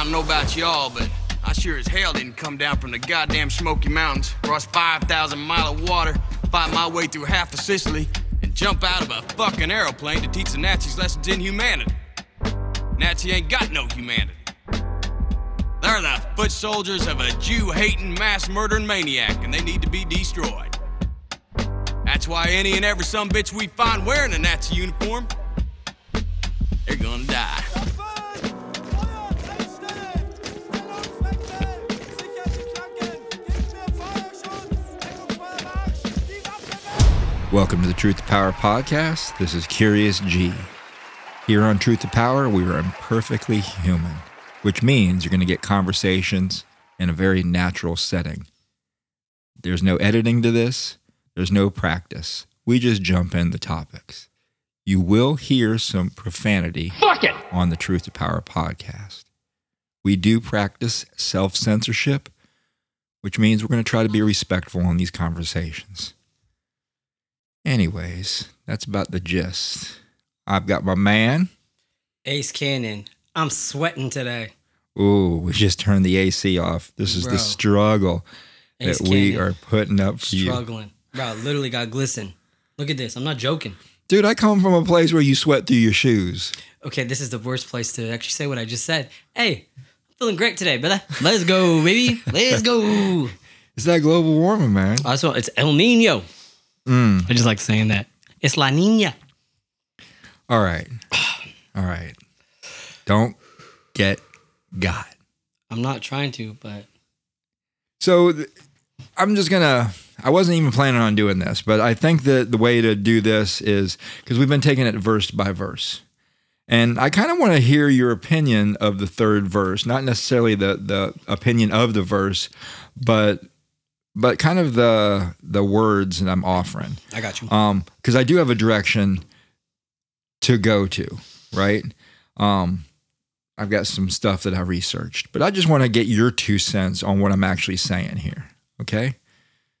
I don't know about y'all, but I sure as hell didn't come down from the goddamn Smoky Mountains, cross 5,000 mile of water, fight my way through half of Sicily, and jump out of a fucking aeroplane to teach the Nazis lessons in humanity. Nazi ain't got no humanity. They're the foot soldiers of a Jew hating, mass murdering maniac, and they need to be destroyed. That's why any and every some bitch we find wearing a Nazi uniform, they're gonna die. Welcome to the Truth to Power podcast. This is Curious G. Here on Truth to Power, we are imperfectly human, which means you're going to get conversations in a very natural setting. There's no editing to this, there's no practice. We just jump in the topics. You will hear some profanity Fuck it! on the Truth to Power podcast. We do practice self censorship, which means we're going to try to be respectful in these conversations. Anyways, that's about the gist. I've got my man. Ace Cannon. I'm sweating today. Ooh, we just turned the AC off. This is Bro. the struggle Ace that we are putting up for you. Struggling. Bro, I literally got glisten. Look at this. I'm not joking. Dude, I come from a place where you sweat through your shoes. Okay, this is the worst place to actually say what I just said. Hey, I'm feeling great today, brother. Let's go, baby. Let's go. It's that global warming, man. Also, it's El Nino. Mm. I just like saying that. It's La Nina. All right. All right. Don't get got. I'm not trying to, but So th- I'm just gonna. I wasn't even planning on doing this, but I think that the way to do this is because we've been taking it verse by verse, and I kind of want to hear your opinion of the third verse, not necessarily the the opinion of the verse, but but kind of the the words that I'm offering. I got you. um because i do have a direction to go to right? Um i've got some stuff that i researched but i just want to get your two cents on what i'm actually saying here okay?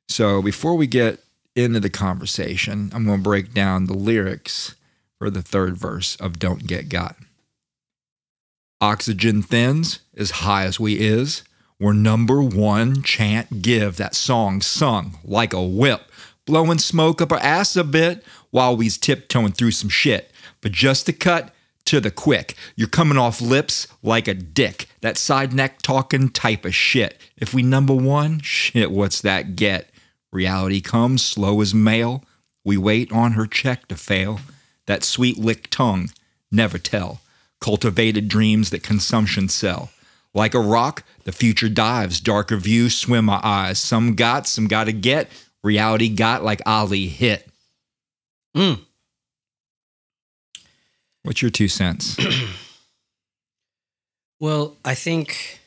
So before we get into the conversation i'm going to break down the lyrics for the third verse of don't get got. Oxygen thins as high as we is we're number one chant give that song sung like a whip blowing smoke up our ass a bit while we's tiptoeing through some shit. But just to cut to the quick, you're coming off lips like a dick. That side neck talking type of shit. If we number one, shit, what's that get? Reality comes slow as mail. We wait on her check to fail. That sweet lick tongue, never tell. Cultivated dreams that consumption sell. Like a rock, the future dives, darker views swim my eyes. Some got, some gotta get. Reality got like Ali hit. Mm. What's your two cents? Well, I think.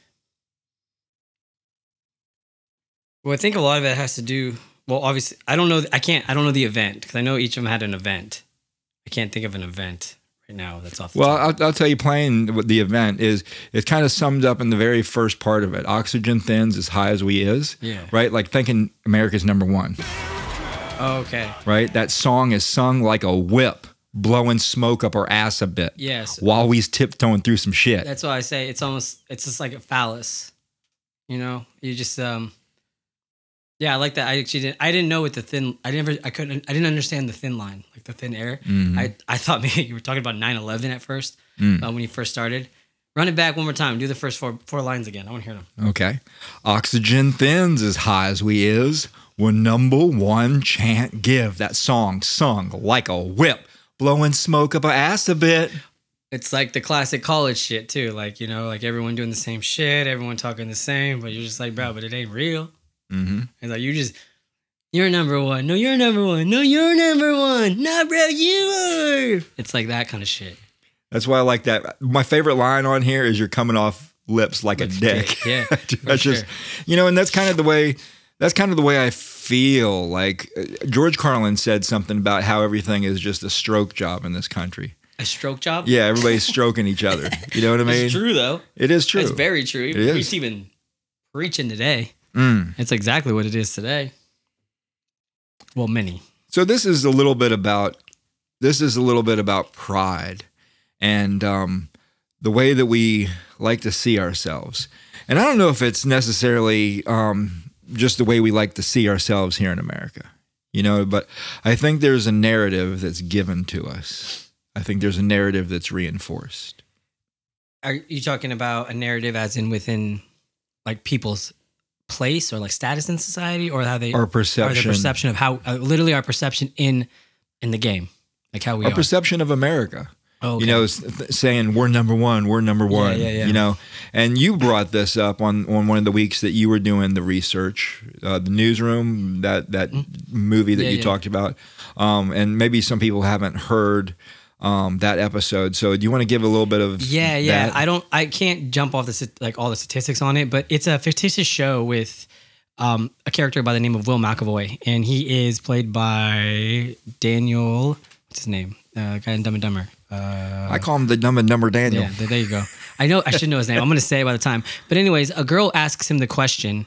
Well, I think a lot of it has to do. Well, obviously, I don't know. I can't. I don't know the event because I know each of them had an event. I can't think of an event right now. That's off. The Well. I'll, I'll tell you plain what the event is. It's kind of summed up in the very first part of it. Oxygen thins as high as we is. Yeah. Right? Like thinking America's number one. oh, okay. Right? That song is sung like a whip, blowing smoke up our ass a bit. Yes. While we's tiptoeing through some shit. That's why I say it's almost. It's just like a phallus. You know, you just um. Yeah, I like that. I actually didn't. I didn't know what the thin. I never. I couldn't. I didn't understand the thin line, like the thin air. Mhm. I I thought maybe you were talking about 9-11 at first Mm. uh, when you first started. Run it back one more time. Do the first four four lines again. I want to hear them. Okay. Oxygen thins as high as we is. We're number one chant give. That song sung like a whip, blowing smoke up our ass a bit. It's like the classic college shit too. Like you know, like everyone doing the same shit, everyone talking the same, but you're just like, bro, but it ain't real. Mm-hmm. It's like you just. You're number one. No, you're number one. No, you're number one. No, bro, you are. It's like that kind of shit. That's why I like that. My favorite line on here is "You're coming off lips like a a dick." dick, yeah, that's just, you know, and that's kind of the way. That's kind of the way I feel. Like uh, George Carlin said something about how everything is just a stroke job in this country. A stroke job. Yeah, everybody's stroking each other. You know what I mean? it's true though. It is true. It's very true. It is. It's even preaching today. Mm. It's exactly what it is today. Well, many. So this is a little bit about this is a little bit about pride and um, the way that we like to see ourselves. And I don't know if it's necessarily um, just the way we like to see ourselves here in America, you know, but I think there's a narrative that's given to us. I think there's a narrative that's reinforced. Are you talking about a narrative as in within like people's place or like status in society or how they Our or perception, their perception of how uh, literally our perception in in the game like how we our are perception of America. oh, you know, saying we're number one, we're number one. yeah, yeah. You know, and you brought this up on on one of the weeks that you were doing the research, uh, the newsroom, that that movie that Mm-hmm. Yeah, you yeah. talked about, um, and maybe some people haven't heard um, that episode. So, do you want to give a little bit of Yeah, yeah. that? I don't. I can't jump off the like all the statistics on it, but it's a fictitious show with um, a character by the name of Will McAvoy, and he is played by Daniel. What's his name? Uh, guy in Dumb and Dumber. Uh, I call him the number number Daniel. yeah, there, there you go. I know. I should know his name. I'm going to say it by the time. But anyways, a girl asks him the question,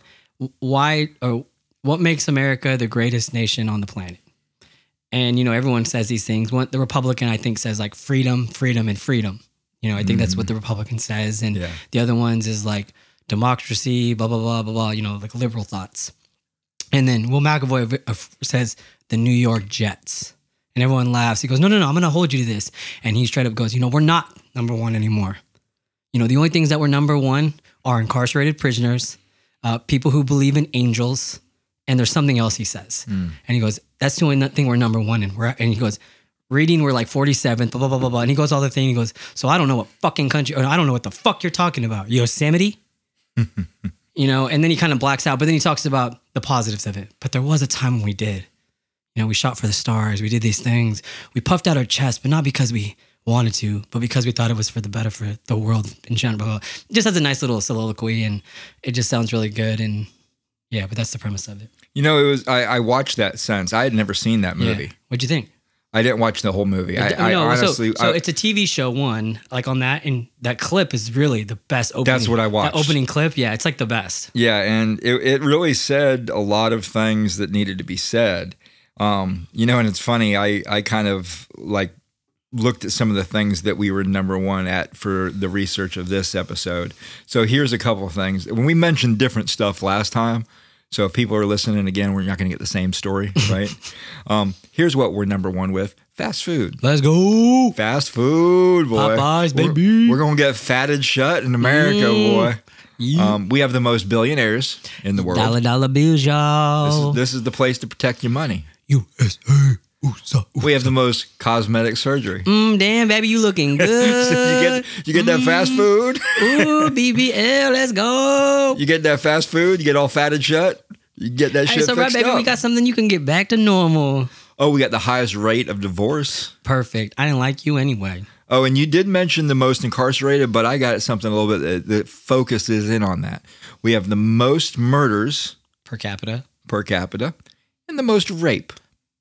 "Why or what makes America the greatest nation on the planet?" And you know, everyone says these things. One, the Republican, I think, says like freedom, freedom, and freedom. You know, I think that's what the Republican says, and Yeah. the other ones is like democracy, blah blah blah blah blah. You know, like liberal thoughts. And then Will McAvoy uh, says the New York Jets, and everyone laughs. He goes, "No, no, no, I'm going to hold you to this." And he straight up goes, "You know, we're not number one anymore. You know, the only things that were number one are incarcerated prisoners, uh, people who believe in angels, and there's something else." He says, hmm. and he goes, "That's the only thing we're number one in." We're, and he goes. Reading, we're like 47th, blah, blah, blah, blah, blah. And he goes all the thing. He goes, So I don't know what fucking country, or I don't know what the fuck you're talking about. Yosemite? you know, and then he kind of blacks out, but then he talks about the positives of it. But there was a time when we did. You know, we shot for the stars, we did these things, we puffed out our chest, but not because we wanted to, but because we thought it was for the better for the world in general. It just has a nice little soliloquy and it just sounds really good. And yeah, but that's the premise of it. You know, it was I, I watched that since I had never seen that movie. Yeah. What'd you think? I didn't watch the whole movie. I, I No, so- honestly, so, I- it's a TV show. One like on that, and that clip is really the best. Opening, That's what I watched. That opening clip, yeah, it's like the best. Yeah, and it, it really said a lot of things that needed to be said. Um, you know, and it's funny, I, I kind of like looked at some of the things that we were number one at for the research of this episode. So here's a couple of things. When we mentioned different stuff last time, so if people are listening again, we're not going to get the same story, right? um, here's what we're number one with fast food. Let's go. Fast food, boy. Popeyes, We're- baby. We're, gonna get fatted shut in America, boy. Um, we have the most billionaires in the world. Dollar dollar bills, y'all. is, this is the place to protect your money. USA. USA. We have the most cosmetic surgery. Mm, damn, baby, you looking So good. you get you get that fast food. Ooh, BBL, let's go. You get that fast food. You get all fatted shut. You get that Hey, shit so right, baby, up. we got something you can get back to normal. oh, we got the highest rate of divorce. Perfect. I didn't like you anyway. Oh, and you did mention the most incarcerated, but I got something a little bit that, that focuses in on that. We have the most murders Per capita. per capita and the most rape.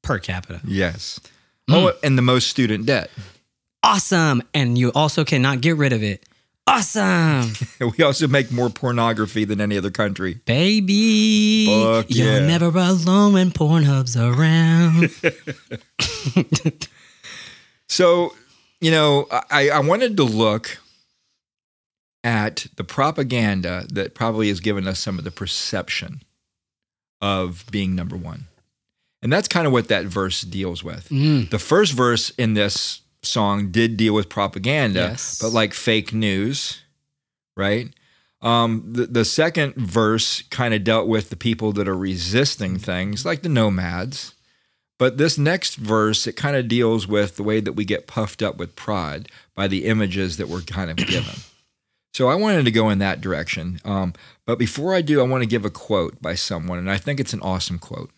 Per capita. Yes. Hmm. Oh, and the most student debt. Awesome. And you also cannot get rid of it. Awesome. We also make more pornography than any other country. Baby. Fuck You're yeah. never alone when Pornhub's around. So, you know, I, I wanted to look at the propaganda that probably has given us some of the perception of being number one. And that's kind of what that verse deals with. Mm. The first verse in this song did deal with propaganda, Yes. but like fake news, right? Um, the, the second verse kind of dealt with the people that are resisting things, like the nomads. But this next verse, it kind of deals with the way that we get puffed up with pride by the images that we're kind of given. So I wanted to go in that direction. Um, but before I do, I want to give a quote by someone, and I think it's an awesome quote.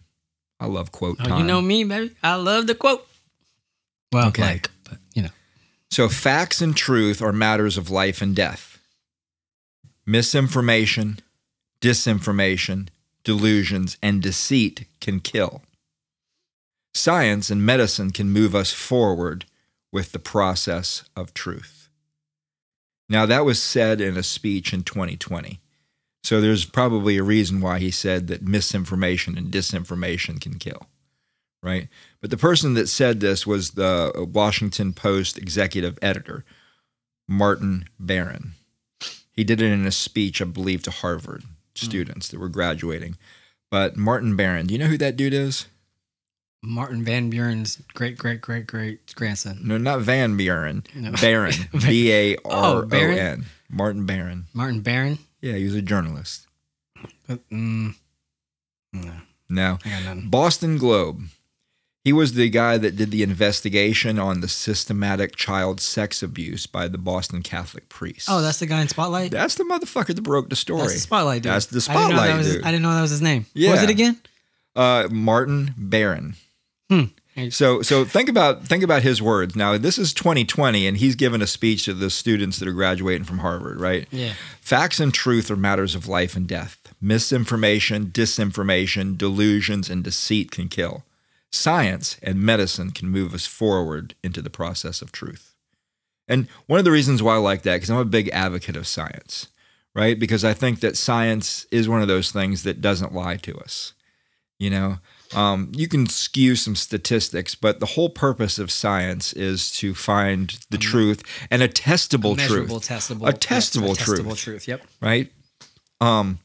I love quote Oh, you know me, baby. I love the quote. Well, Okay. like, but you know. So, facts and truth are matters of life and death. Misinformation, disinformation, delusions, and deceit can kill. Science and medicine can move us forward with the process of truth. Now, that was said in a speech in 2020. So, there's probably a reason why he said that misinformation and disinformation can kill right? But the person that said this was the Washington Post executive editor. Martin Baron. He did it in a speech, I believe, to Harvard hmm. students that were graduating. But Martin Baron, do you know who that dude is? Martin Van Buren's great, great, great, great grandson. No, not Van Buren. No. Baron. B A R Oh, O? N. Oh, Martin Baron. Martin Baron. Yeah, he was a journalist. Uh, Mm, no, No. I got nothing. Boston Globe. He was the guy that did the investigation on the systematic child sex abuse by the Boston Catholic priests. Oh, that's the guy in Spotlight. that's the motherfucker that broke the story. That's the Spotlight dude. That's the I didn't know Spotlight that was, dude. I didn't know that was his name. What was it again? uh, Martin Baron. Hmm. So so think about think about his words. Now this is 2020, and he's given a speech to the students that are graduating from Harvard, right? Yeah. Facts and truth are matters of life and death. Misinformation, disinformation, delusions, and deceit can kill. Science and medicine can move us forward into the process of truth. And one of the reasons why I like that, because I'm a big advocate of science, right? Because I think that science is one of those things that doesn't lie to us. You know, um, you can skew some statistics, but the whole purpose of science is to find the truth and a testable Measurable, truth, testable. a yes, testable a testable truth. truth. Yep. right? Um,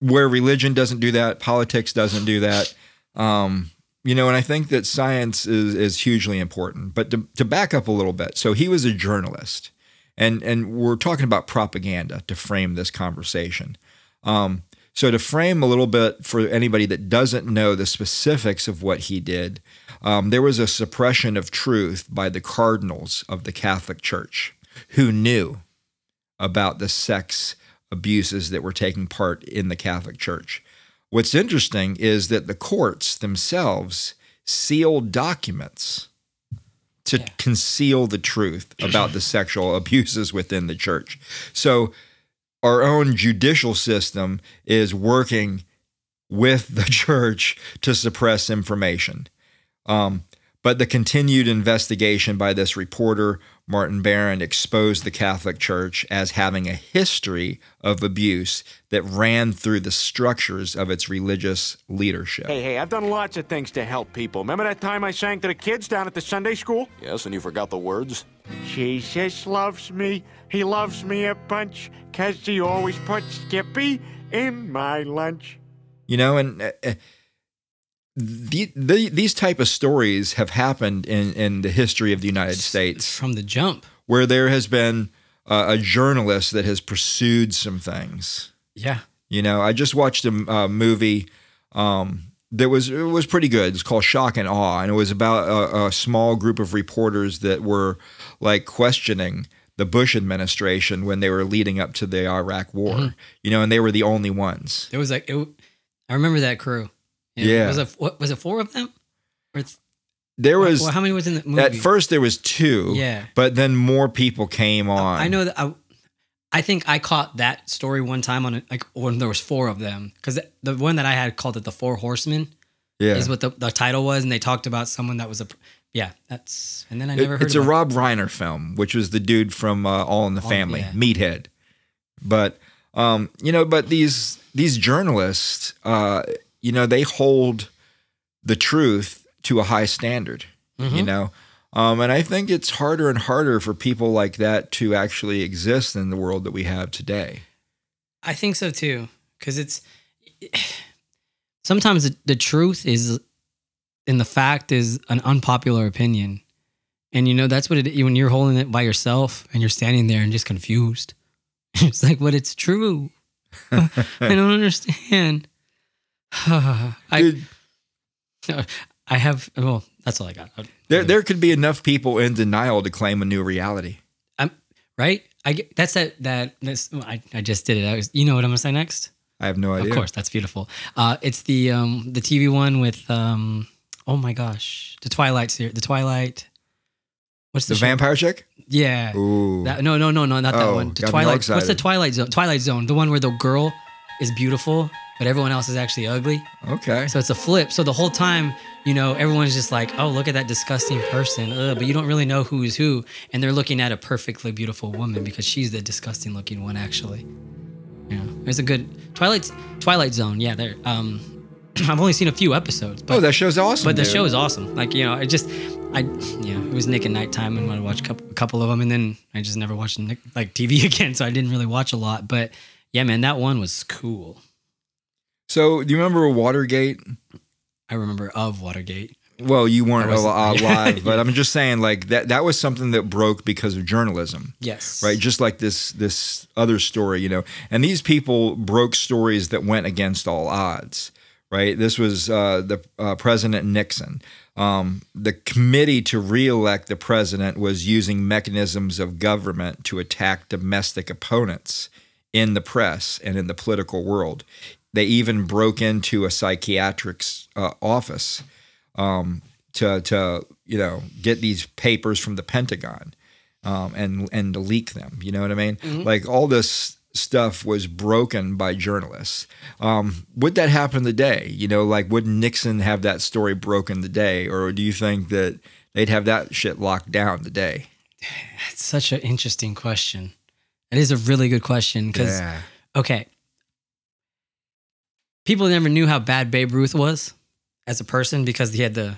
where religion doesn't do that, politics doesn't do that. Um, you know, and I think that science is is hugely important. But to, to back up a little bit, so he was a journalist, and and we're talking about propaganda to frame this conversation. Um, so to frame a little bit for anybody that doesn't know the specifics of what he did, um, there was a suppression of truth by the cardinals of the Catholic Church who knew about the sex abuses that were taking part in the Catholic Church. What's interesting is that the courts themselves sealed documents to Yeah. conceal the truth about the sexual abuses within the church. So our own judicial system is working with the church to suppress information. Um, but the continued investigation by this reporter, Martin Baron, exposed the Catholic Church as having a history of abuse that ran through the structures of its religious leadership. Hey, hey, I've done lots of things to help people. Remember that time I sang to the kids down at the Sunday school? Yes, and you forgot the words? Jesus loves me. He loves me a bunch, 'cause he always puts Skippy in my lunch. you know and uh, uh, the, the, these type of stories have happened in, in the history of the united states From the jump. where there has been uh, a journalist that has pursued some things Yeah. you know i just watched a uh, movie um, that was it was pretty good it's called shock and awe and it was about a, a small group of reporters that were like questioning the bush administration when they were leading up to the iraq war mm-hmm. you know and they were the only ones It was like it. I remember that crew. Yeah. Was it what, was it four of them? Or th- there was well, how many was in the movie? At first, there was two. Yeah. But then more people came on. I know that I, I think I caught that story one time on a, like when there was four of them because the, the one that I had called it the Four Horsemen Yeah. is what the, the title was, and they talked about someone that was a yeah that's and then I It- never heard it's a Rob Reiner film, which was the dude from uh, All in the All- Family, yeah. Meathead. But um, you know, but these these journalists, uh, you know, they hold the truth to a high standard. You Mhm. know. Um, and I think it's harder and harder for people like that to actually exist in the world that we have today. I think so too, because it's sometimes the, the truth is, and the fact is an unpopular opinion, and you know that's what it. When you're holding it by yourself and you're standing there and just confused, it's like, but it's true. I don't understand. I I have well, that's all I got. there, there could be enough people in denial to claim a new reality. I'm right. I get that's that that this. I, I just did it. I was. You know what I'm gonna say next? I have no idea. Of course, that's beautiful. Uh, it's the um the TV one with um oh my gosh the Twilight series the Twilight. What's the, The vampire chick? Yeah. Ooh. That, no no no no not that Oh, one. The Twilight. What's the. Twilight Zone? Twilight Zone. The one where the girl is beautiful but everyone else is actually ugly. okay. So it's a flip. So the whole time, you know, everyone's just like, oh, look at that disgusting person. Ugh, but you don't really know who is who. And they're looking at a perfectly beautiful woman because she's the disgusting looking one, actually. Yeah. There's a good Twilight Twilight Zone. Yeah, there. Um, I've only seen a few episodes. But oh, that show's awesome. but the show is awesome. Like you know, I just, I, yeah, it was Nick at nighttime and I watched a couple, a couple of them, and then I just never watched Nick, like TV again, so I didn't really watch a lot. But yeah, man, that one was cool. So, do you remember Watergate? I remember of Watergate. Well, you weren't I wasn't- alive, but I'm just saying, like that. That was something that broke because of journalism. Yes. right just like this this other story you know and these people broke stories that went against all odds right this was uh, the uh, president nixon um, the committee to reelect the president was using mechanisms of government to attack domestic opponents in the press and in the political world they even broke into a psychiatric's uh, office um, to to you know get these papers from the pentagon um, and and to leak them. You know what I mean? Like all this stuff was broken by journalists. Um, would that happen today? You know, like would Nixon have that story broken today, or do you think that they'd have that shit locked down today? It's such an interesting question. It is a really good question because okay, people never knew how bad Babe Ruth was as a person because he had the,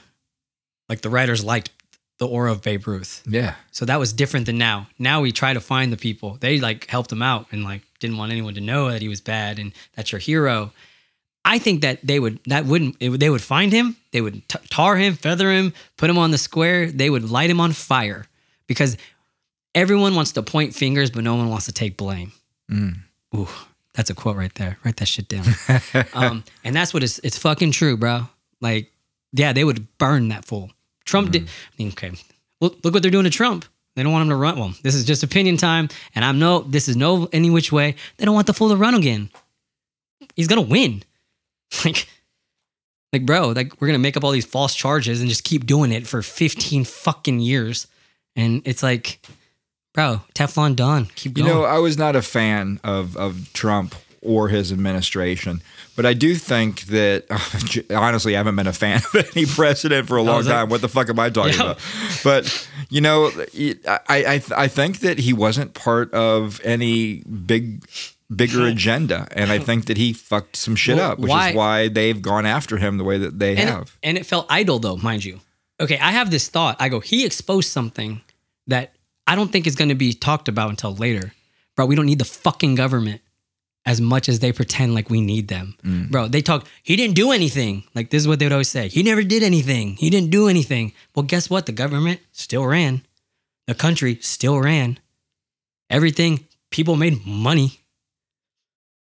like the writers liked the aura of Babe Ruth. yeah, So that was different than now. Now we try to find the people. They like helped him out and like didn't want anyone to know that he was bad and that's your hero. I think that they would that wouldn't it, they would find him, they would t- tar him, feather him, put him on the square, they would light him on fire because everyone wants to point fingers but no one wants to take blame. Ooh, that's a quote right there. Write that shit down. um, and that's what it's it's fucking true, bro. Like, yeah, they would burn that fool. Trump did. I mean, okay, look, look what they're doing to Trump. They don't want him to run. Well, this is just opinion time, and I'm no. This is no any which way. They don't want the fool to run again. He's gonna win. Like, like, bro, like we're gonna make up all these false charges and just keep doing it for 15 fucking years, and it's like, bro, Teflon Don, keep you going. know, I was not a fan of of Trump or his administration. But I do think that honestly, I haven't been a fan of any president for a oh, long like- time. What the fuck am I talking Yeah. about? But you know, I, I I think that he wasn't part of any big bigger hmm. agenda, and I think that he fucked some shit Well, up, which why- is why they've gone after him the way that they and have. It, and it felt idle though, mind you. Okay, I have this thought. I go, he exposed something that I don't think is going to be talked about until later. Bro, we don't need the fucking government as much as they pretend like we need them. Mm. Bro, they talk, he didn't do anything. Like this is what they would always say. He never did anything. He didn't do anything. Well, guess what? The government still ran. The country still ran. Everything, people made money.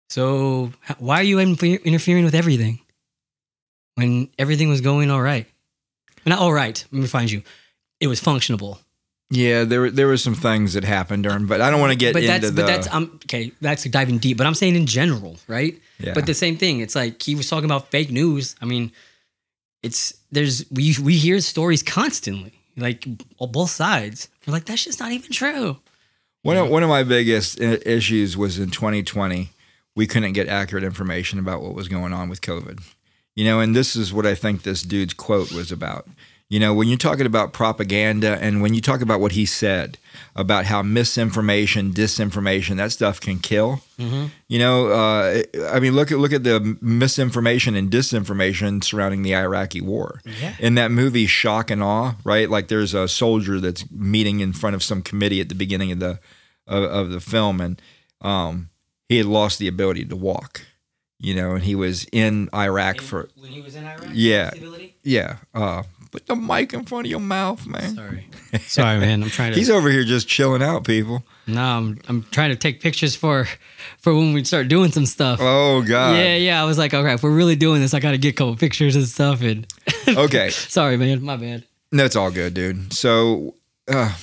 So why are you interfering with everything? when everything was going all right. Not all right. Let me find you. It was functionable. Yeah, there were there were some things that happened during, but I don't want to get But into that's the. but that's um okay. That's diving deep. But I'm saying in general, right? Yeah. But the same thing. It's like he was talking about fake news. I mean, it's there's we we hear stories constantly, like on both sides. We're like that's just not even true. One of, one of my biggest issues was in 2020, we couldn't get accurate information about what was going on with COVID. You know, and this is what I think this dude's quote was about. You know, when you're talking about propaganda and when you talk about what he said about how misinformation, disinformation, that stuff can kill. You know, uh, I mean, look at look at the misinformation and disinformation surrounding the Iraqi war. Yeah. In that movie, Shock and Awe, right? Like, there's a soldier that's meeting in front of some committee at the beginning of the of, of the film, and um, he had lost the ability to walk. You know, and he was in Iraq for when he was in Iraq. Yeah. yeah. Uh, put the mic in front of your mouth, man. Sorry, sorry, man. I'm trying to. He's over here just chilling out, people. no, I'm I'm trying to take pictures for for when we start doing some stuff. Oh God. Yeah, yeah. I was like, okay, if we're really doing this, I got to get a couple pictures and stuff. And Okay. sorry, man, my bad. No, it's all good, dude. So, uh,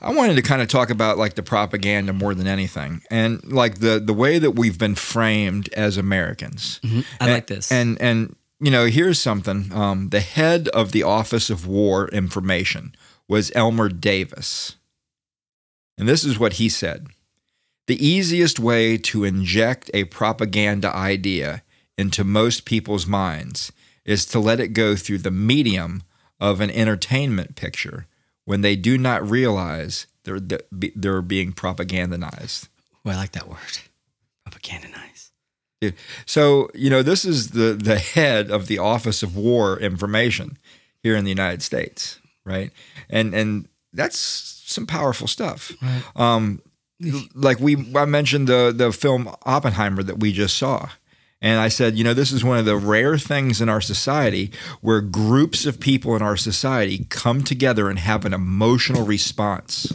I wanted to kind of talk about like the propaganda more than anything, and like the the way that we've been framed as Americans. I And- like this. And and you know, here's something. Um, the head of the Office of War Information was Elmer Davis, and this is what he said: the easiest way to inject a propaganda idea into most people's minds is to let it go through the medium of an entertainment picture when they do not realize they're they're being propagandized. well, I like that word, propagandize. So, you know, this is the the head of the Office of War Information here in the United States, right? And and that's some powerful stuff. Um like we I mentioned the the film Oppenheimer that we just saw. And I said, you know, this is one of the rare things in our society where groups of people in our society come together and have an emotional response.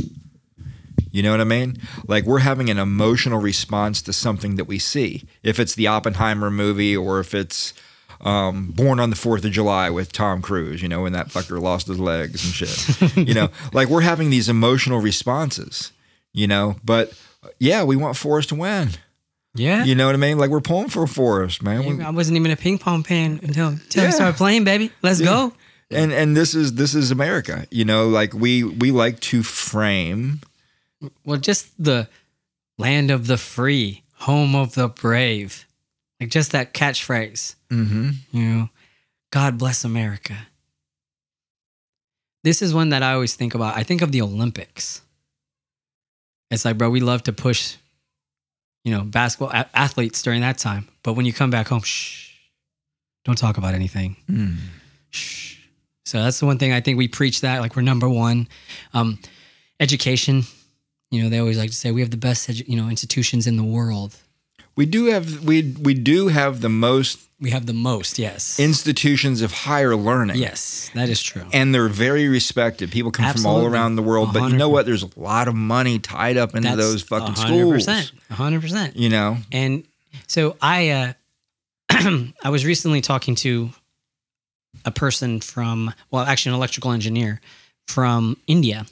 You know what I mean? Like we're having an emotional response to something that we see. If it's the Oppenheimer movie or if it's um, Born on the Fourth of July with Tom Cruise, you know, when that fucker lost his legs and shit. you know, like we're having these emotional responses. You know, but yeah, we want Forrest to win. Yeah. You know what I mean? Like we're pulling for Forrest, man. I wasn't even a ping pong fan until until Yeah. we started playing, baby. Let's go. and and this is this is America. You know, like we we like to frame Well, just the land of the free, home of the brave. Like just that catchphrase. hmm You know, God bless America. This is one that I always think about. I think of the Olympics. It's like, bro, we love to push, you know, basketball a- athletes during that time. But when you come back home, shh, don't talk about anything. Mm. Shh. So that's the one thing I think we preach that like we're number one. Um, education, you know, they always like to say we have the best, you know, institutions in the world. We do have we we do have the most We have the most, yes. institutions of higher learning. yes, that is true. And they're very respected. People come from all around the world. But you know what? There's a lot of money tied up into those fucking 100%, schools. 100%. You know? And so I uh I was recently talking to a person from well actually an electrical engineer from India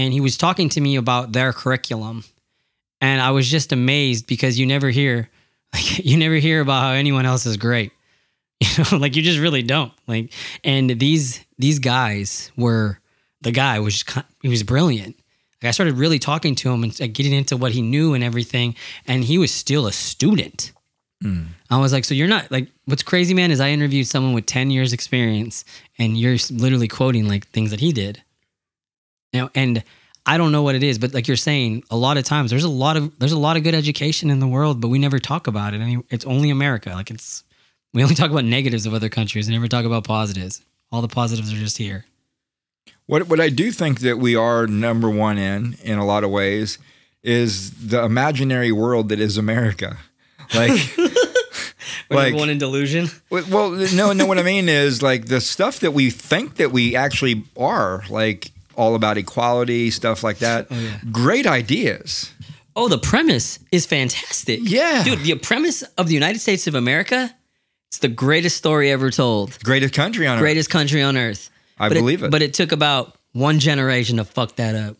and he was talking to me about their curriculum and I was just amazed because you never hear like you never hear about how anyone else is great. You know, like you just really don't. Like and these these guys were the guy was just, he was brilliant. Like I started really talking to him and getting into what he knew and everything and he was still a student. Mm. I was like, so you're not like what's crazy, man, is I interviewed someone with 10 years experience and you're literally quoting like things that he did. You know, and I don't know what it is, but like you're saying, a lot of times there's a lot of there's a lot of good education in the world, but we never talk about it. I mean, it's only America. Like it's we only talk about negatives of other countries and never talk about positives. All the positives are just here. What what I do think that we are number one in in a lot of ways is the imaginary world that is America. Like Like- one in delusion. Well, no, no. What I mean is like the stuff that we think that we actually are, like all about equality, stuff like that. Oh, yeah. Great ideas. Oh, the premise is fantastic. Yeah. Dude, the premise of the United States of America, it's the greatest story ever told. Greatest country on earth. Greatest country on earth. I But believe it. But it took about one generation to fuck that up.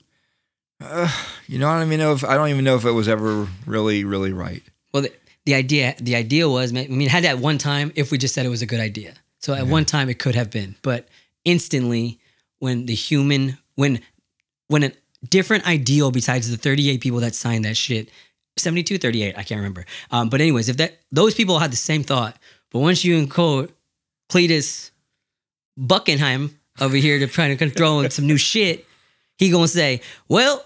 You know, I don't even know if I don't even know if it was ever really, really right. Well, the, the idea the idea was, I mean, it had that one time if we just said it was a good idea. So at one time it could have been, but instantly when the human when when a different ideal besides the 38 people that signed that shit 72 38 i can't remember um, but anyways if that those people had the same thought but once you encode cletus buckenheim over here to try to throw in some new shit he gonna say well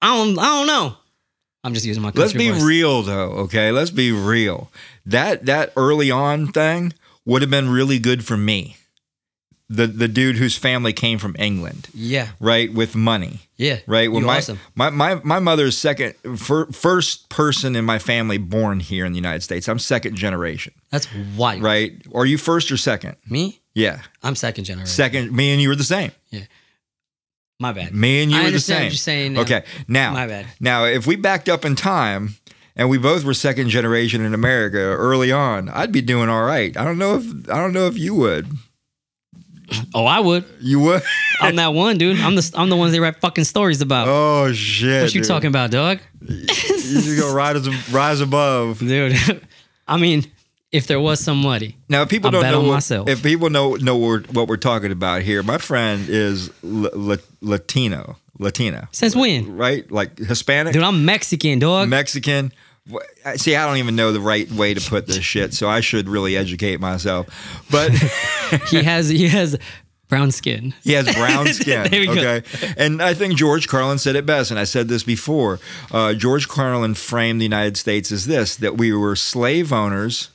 i don't i don't know i'm just using my Let's be voice. real though, okay? Let's be real. That that early on thing would have been really good for me. The the dude whose family came from England, yeah right, with money. yeah right? Well, my, awesome my my my mother's second fir, first person in my family born here in the United States. I'm second generation, that's wild right? Are you first or second? me Yeah, i'm second generation second. Me and you were the same. Yeah. My bad Me and you I were the same. what you're saying now. Okay, now My bad. Now, if we backed up in time. And we both were second generation in America early on. I'd be doing all right. I don't know if I don't know if you would. Oh i would You would? I'm that one, dude. I'm the I'm the ones they write fucking stories about. Oh shit! what you dude. talking about, dog? You go rise, rise above. Dude, I mean, if there was somebody, Now, if people I'll don't bet know on what, myself. if people know know what we're, what we're talking about here, my friend is L- L- Latino, Latina, since when? right? Like Hispanic, Dude, I'm Mexican, dog. Mexican. See, I don't even know the right way to put this shit, so I should really educate myself. But he has he has Brown skin. He has brown skin. We go. okay. And I think George Carlin said it best, and I said this before. Uh, George Carlin framed the United States as this that we were slave owners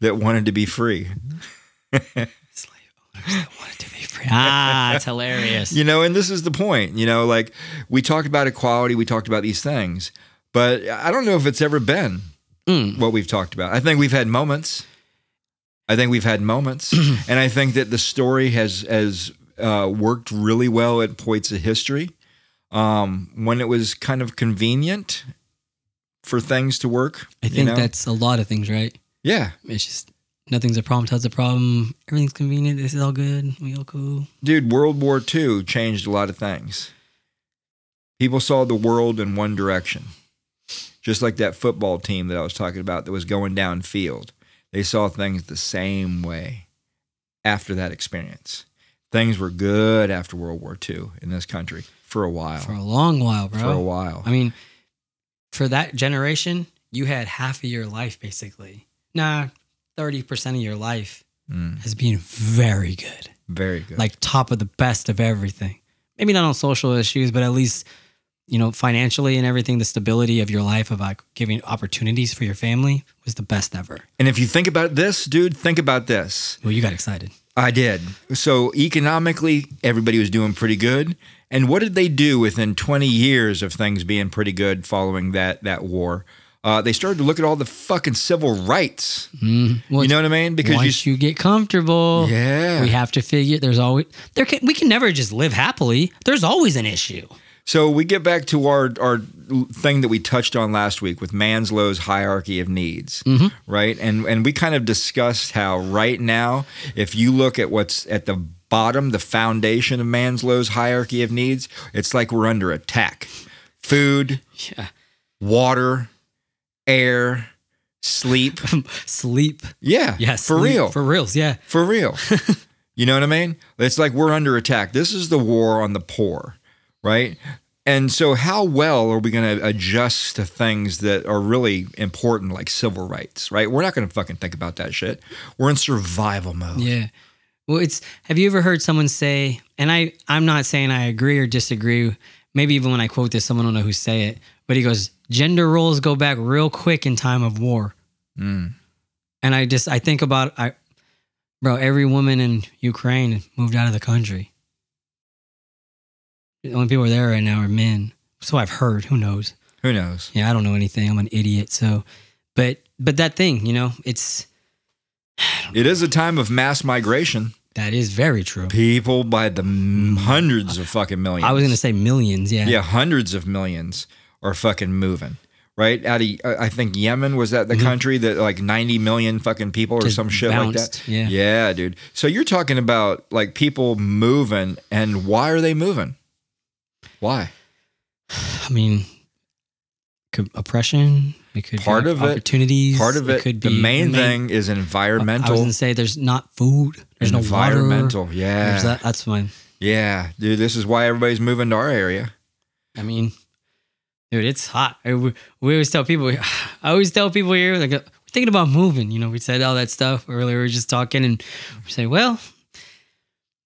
that wanted to be free. Slave owners that wanted to be free. Ah, it's hilarious. You know, and this is the point. You know, like we talked about equality, we talked about these things, but I don't know if it's ever been Mm. what we've talked about. I think we've had moments. I think we've had moments, and I think that the story has has uh, worked really well at points of history. Um, when it was kind of convenient for things to work, I you think know? that's a lot of things, right? yeah, It's just nothing's a problem it's a problem. Everything's convenient. This is all good. We all cool. dude. World War II changed a lot of things. People saw the world in one direction, just like that football team that I was talking about that was going downfield. They saw things the same way after that experience. Things were good after World War II in this country for a while. For a long while, bro. For a while. I mean, for that generation, you had half of your life basically. Nah, 30% of your life Mm, has been very good. very good. Like top of the best of everything. Maybe not on social issues, but at least, you know, financially and everything, the stability of your life of like giving opportunities for your family was the best ever. and if you think about this, dude, think about this. Well, you got excited. I did. So economically, everybody was doing pretty good. And what did they do within 20 years of things being pretty good following that that war? Uh, they started to look at all the fucking civil rights. Mm, well, you know what I mean? Because once you, you, get comfortable, Yeah. we have to figure. There's always there. Can, we can never just live happily. There's always an issue. So we get back to our our thing that we touched on last week with Maslow's hierarchy of needs, mm-hmm. right? And and we kind of discussed how right now, if you look at what's at the bottom, the foundation of Maslow's hierarchy of needs, it's like we're under attack. Food, Yeah, water, air, sleep. sleep. Yeah, Yes, for real, for reals. Yeah, for real. you know what I mean? It's like we're under attack. This is the war on the poor, right? And so, how well are we going to adjust to things that are really important, like civil rights, right? We're not going to fucking think about that shit. We're in survival mode. yeah. Well, it's. Have you ever heard someone say? And I, I'm not saying I agree or disagree. Maybe even when I quote this, someone don't know who say it. But he goes, "Gender roles go back real quick in time of war." Mm. And I just, I think about, I, bro, every woman in Ukraine moved out of the country. The only people are there right now are men. So I've heard. Who knows? Who knows? Yeah, I don't know anything. I'm an idiot. So, but but that thing, you know, it's It is a time of mass migration. that is very true. People by the hundreds of fucking millions. I was gonna say millions. Yeah. yeah, hundreds of millions are fucking moving. Right out of, uh, I think Yemen was that the country that like ninety million fucking people or Mm-hmm. Just some shit like that. yeah. yeah, dude. So you're talking about like people moving, and why are they moving? Why? I mean, could oppression. It could Part be of it- opportunities. Part of it, could be the main the thing is environmental. I was gonna say there's not food. There's no water. environmental, yeah, that. That's fine. yeah, dude. This is why everybody's moving to our area. I mean, dude, it's hot. I- we, we always tell people. I always tell people here like uh, we're thinking about moving. You know, we said all that stuff earlier. We were just talking, and we say, well,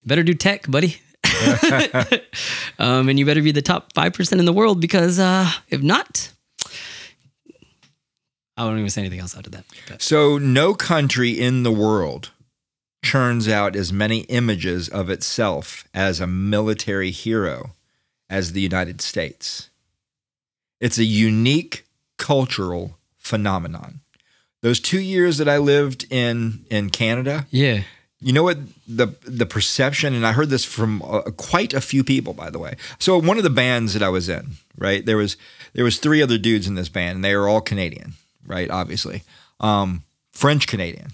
better do tech, buddy. um, and you better be the top five percent in the world because uh, if not, I won't even say anything else after that. But So, no country in the world churns out as many images of itself as a military hero as the United States. It's a unique cultural phenomenon. Those two years that I lived in in Canada, yeah, you know what the the perception, and I heard this from uh, quite a few people, by the way. So one of the bands that I was in, right there was there was three other dudes in this band, and they were all Canadian, right? Obviously, um, French Canadian,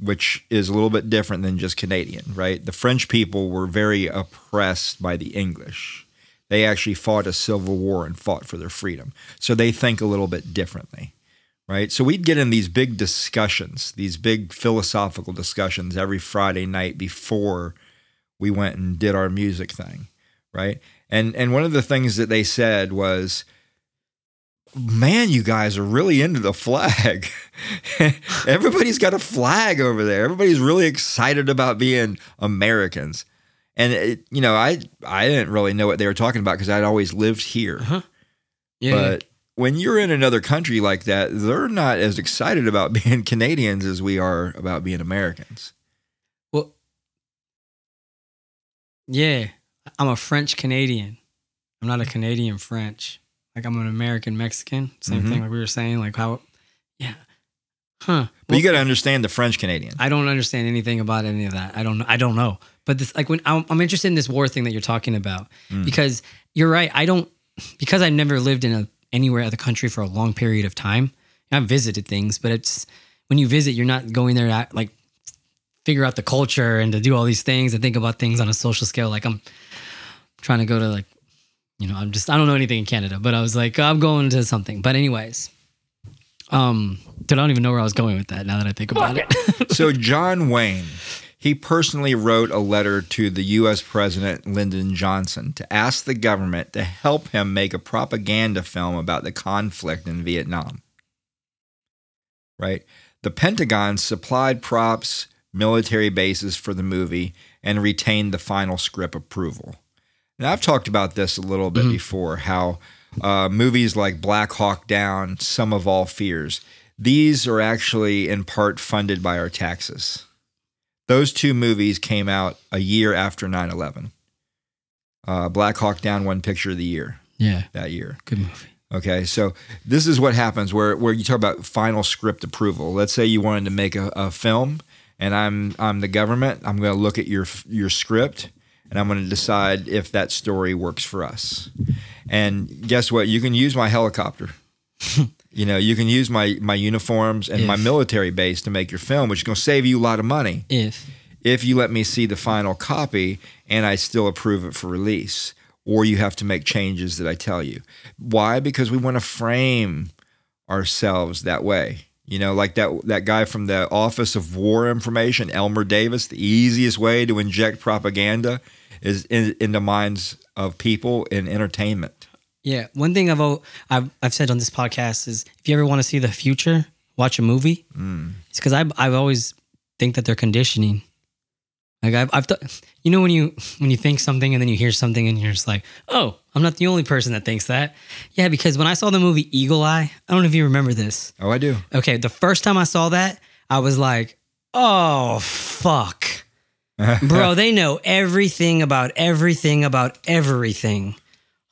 which is a little bit different than just Canadian, right? The French people were very oppressed by the English. They actually fought a civil war and fought for their freedom, so they think a little bit differently right? So we'd get in these big discussions, these big philosophical discussions every Friday night before we went and did our music thing, right? And and one of the things that they said was man, you guys are really into the flag. Everybody's got a flag over there. Everybody's really excited about being Americans. And it, you know, I I didn't really know what they were talking about because I'd always lived here. Uh-huh. Yeah. But when you're in another country like that, they're not as excited about being Canadians as we are about being Americans. well, yeah. I'm a French Canadian. I'm not a Canadian French. Like I'm an American Mexican. Same Mhm. thing. Like we were saying. Like how, yeah. Huh. But you got to understand the French Canadian. I don't understand anything about any of that. I don't. I don't know. But this, like, when I'm, I'm interested in this war thing that you're talking about, because you're right. I don't because I've never lived in a anywhere other country for a long period of time. I've visited things, but it's when you visit, you're not going there to like figure out the culture and to do all these things and think about things on a social scale. Like I'm trying to go to like, you know, I'm just I don't know anything in Canada, but I was like I'm going to something. But anyways, um, dude, I don't even know where I was going with that. Now that I think about it. so John Wayne, he personally wrote a letter to the U.S. President Lyndon Johnson to ask the government to help him make a propaganda film about the conflict in Vietnam. Right? The Pentagon supplied props, military bases for the movie, and retained the final script approval. Now, I've talked about this a little bit before how uh, movies like Black Hawk Down, Sum of All Fears, these are actually in part funded by our taxes. Those two movies came out a year after 9 11. Uh, Black Hawk Down won Picture of the Year yeah, that year. good movie. Okay, so this is what happens where where you talk about final script approval. Let's say you wanted to make a, a film, and I'm I'm the government. I'm going to look at your your script, and I'm going to decide if that story works for us. And guess what? You can use my helicopter. you know, you can use my my uniforms and my military base to make your film, which is going to save you a lot of money If if you let me see the final copy and I still approve it for release, or you have to make changes that I tell you. Why? Because we want to frame ourselves that way. You know, like that that guy from the Office of War Information, Elmer Davis. The easiest way to inject propaganda is in, in the minds of people in entertainment. Yeah, one thing I've I've I've said on this podcast is if you ever want to see the future, watch a movie. Mm. It's because I've I've always think that they're conditioning. Like I've I've th- you know when you when you think something and then you hear something and you're just like, oh, I'm not the only person that thinks that. Yeah, because when I saw the movie Eagle Eye, I don't know if you remember this. Oh, I do. Okay, the first time I saw that, I was like, oh fuck. Bro, they know everything about everything about everything.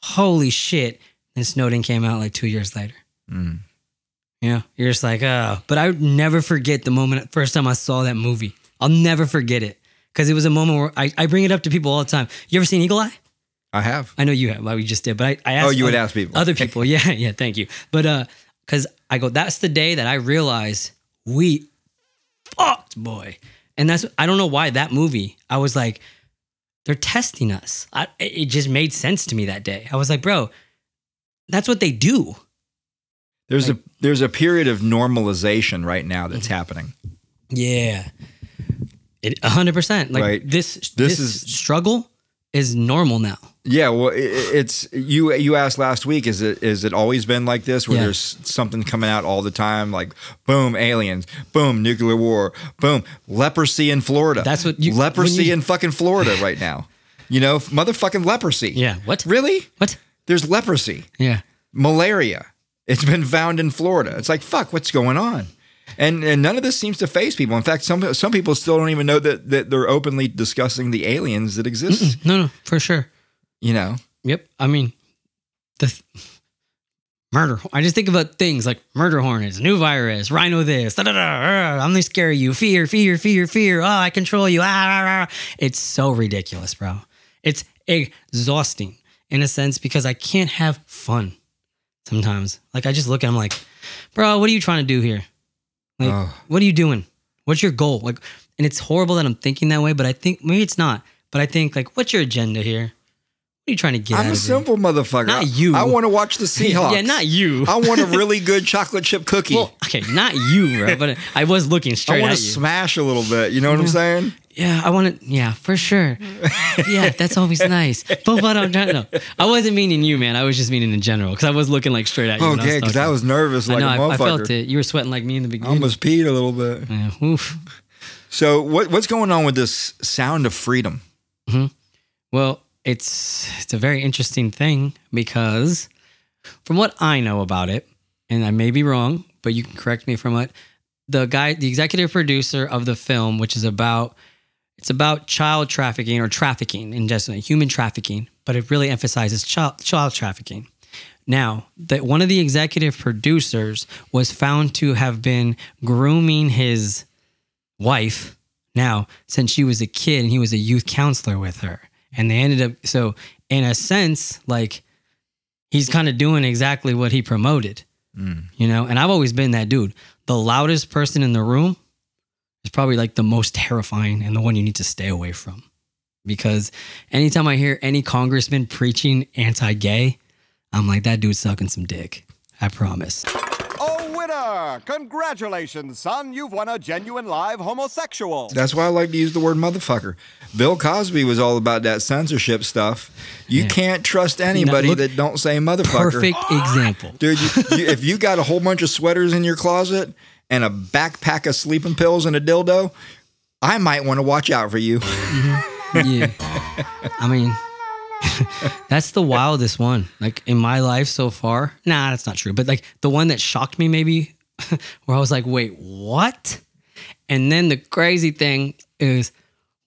Holy shit. And Snowden came out like two years later. Mm. Yeah. You're just like, oh. But I would never forget the moment, first time I saw that movie. I'll never forget it. Because it was a moment where I, I bring it up to people all the time. You ever seen Eagle Eye? I have. I know you have. Well, we just did, but I, I asked. Oh, you would other- ask people. Other people, yeah, yeah. Thank you. But uh, because I go, that's the day that I realized we fucked, boy. And that's I don't know why that movie. I was like, they're testing us. I, it just made sense to me that day. I was like, bro, that's what they do. There's a there's a period of normalization right now that's mm-hmm. happening. Yeah, it hundred percent. Like Right. this, This this, is- struggle is normal now. Yeah, well, i- i it's you. You asked last week. Is it is it always been like this, where Yeah. there's something coming out all the time, like boom, aliens, boom, nuclear war, boom, leprosy in Florida. That's what you- leprosy you- in fucking Florida right now. You know, motherfucking leprosy. Yeah. What? Really? What? There's leprosy, Yeah. malaria. It's been found in Florida. It's like fuck. What's going on? And and none of this seems to phase people. In fact, some some people still don't even know that that they're openly discussing the aliens that exist. No, no, for sure. You know. Yep. I mean, the th- murder. I just think about things like murder hornets, new virus, rhino this. Da, da, da, ah, I'm gonna scare you. Fear, fear, fear, fear. Oh, I control you. Ah, ah, ah. It's so ridiculous, bro. It's exhausting in a sense because I can't have fun sometimes. Like I just look at him like, bro, what are you trying to do here? Like, Oh. what are you doing? What's your goal? Like, and it's horrible that I'm thinking that way, but I think maybe it's not. But I think like, what's your agenda here? What are you trying to get I'm a simple motherfucker. Not you. I want to watch the Seahawks. Yeah, not you. I want a really good chocolate chip cookie. Well, okay, not you, bro. But I was looking straight. I want to smash a little bit. You know what I'm saying? Yeah, I want to. Yeah, for sure. Yeah, that's always nice. But what I'm trying no, I wasn't meaning you, man. I was just meaning in general because I was looking like straight at you. Okay, because talking. I was nervous like I know. a I, I felt it. You were sweating like me in the beginning. I almost peed a little bit. Yeah, oof. So what what's going on with this sound of freedom? Mm-hmm. Well, it's it's a very interesting thing because from what I know about it, and I may be wrong, but you can correct me from what the guy, the executive producer of the film, which is about it's about child trafficking or trafficking in just human trafficking, but it really emphasizes child child trafficking. Now, that one of the executive producers was found to have been grooming his wife now since she was a kid and he was a youth counselor with her and they ended up so in a sense like he's kind of doing exactly what he promoted mm. you know? And i've always been that dude. The loudest person in the room is probably like the most terrifying and the one you need to stay away from. Because anytime i hear any congressman preaching anti-gay i'm like that dude's sucking some dick. I promise Winner! Congratulations, son. You've won a genuine live homosexual. That's why I like to use the word motherfucker. Bill Cosby was all about that censorship stuff. You can't trust anybody look- that don't say motherfucker. perfect example Dude, you, you, if you got a whole bunch of sweaters in your closet and a backpack of sleeping pills and a dildo, I might want to watch out for you. Mm-hmm. yeah. I mean, that's the wildest one. Like in my life so far. Nah, that's not true. But like the one that shocked me, maybe, where I was like, wait, what? And then the crazy thing is,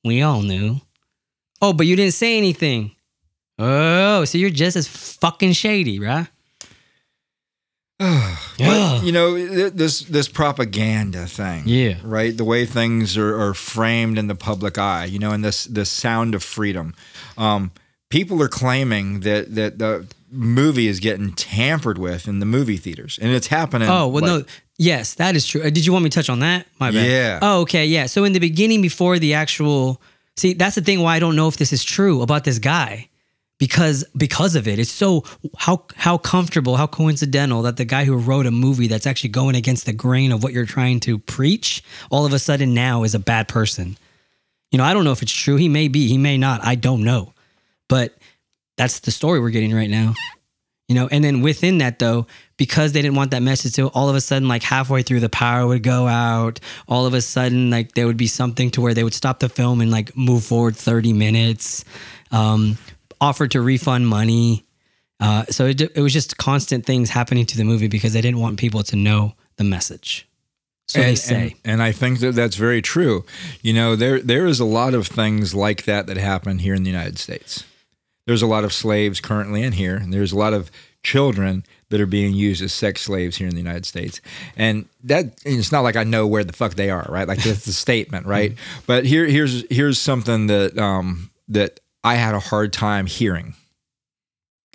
we all knew. Oh, but you didn't say anything. Oh, so you're just as fucking shady, right? But, you know, this this propaganda thing. Yeah. Right? The way things are, are framed in the public eye, you know, and this this sound of freedom. Um, people are claiming that that the movie is getting tampered with in the movie theaters. And it's happening. Oh, well, no. Yes, that is true. Uh, Did you want me to touch on that? My bad. Yeah. Oh, okay. Yeah. So in the beginning, before the actual, see, that's the thing why I don't know if this is true about this guy, because because of it, it's so how how comfortable, how coincidental that the guy who wrote a movie that's actually going against the grain of what you're trying to preach, all of a sudden now is a bad person. You know, I don't know if it's true. He may be. He may not. I don't know. But that's the story we're getting right now you know? And then within that though because they didn't want that message to all of a sudden like halfway through the power would go out. All of a sudden like there would be something to where they would stop the film and like move forward 30 minutes um offer to refund money. Uh so it, it was just constant things happening to the movie because they didn't want people to know the message. So they say. and, and I think that that's very true. You know, there there is a lot of things like that that happen here in the United States. There's a lot of slaves currently in here, and there's a lot of children that are being used as sex slaves here in the United States. And that it's not like I know where the fuck they are, right? Like that's the statement, right? But here here's here's something that um that I had a hard time hearing.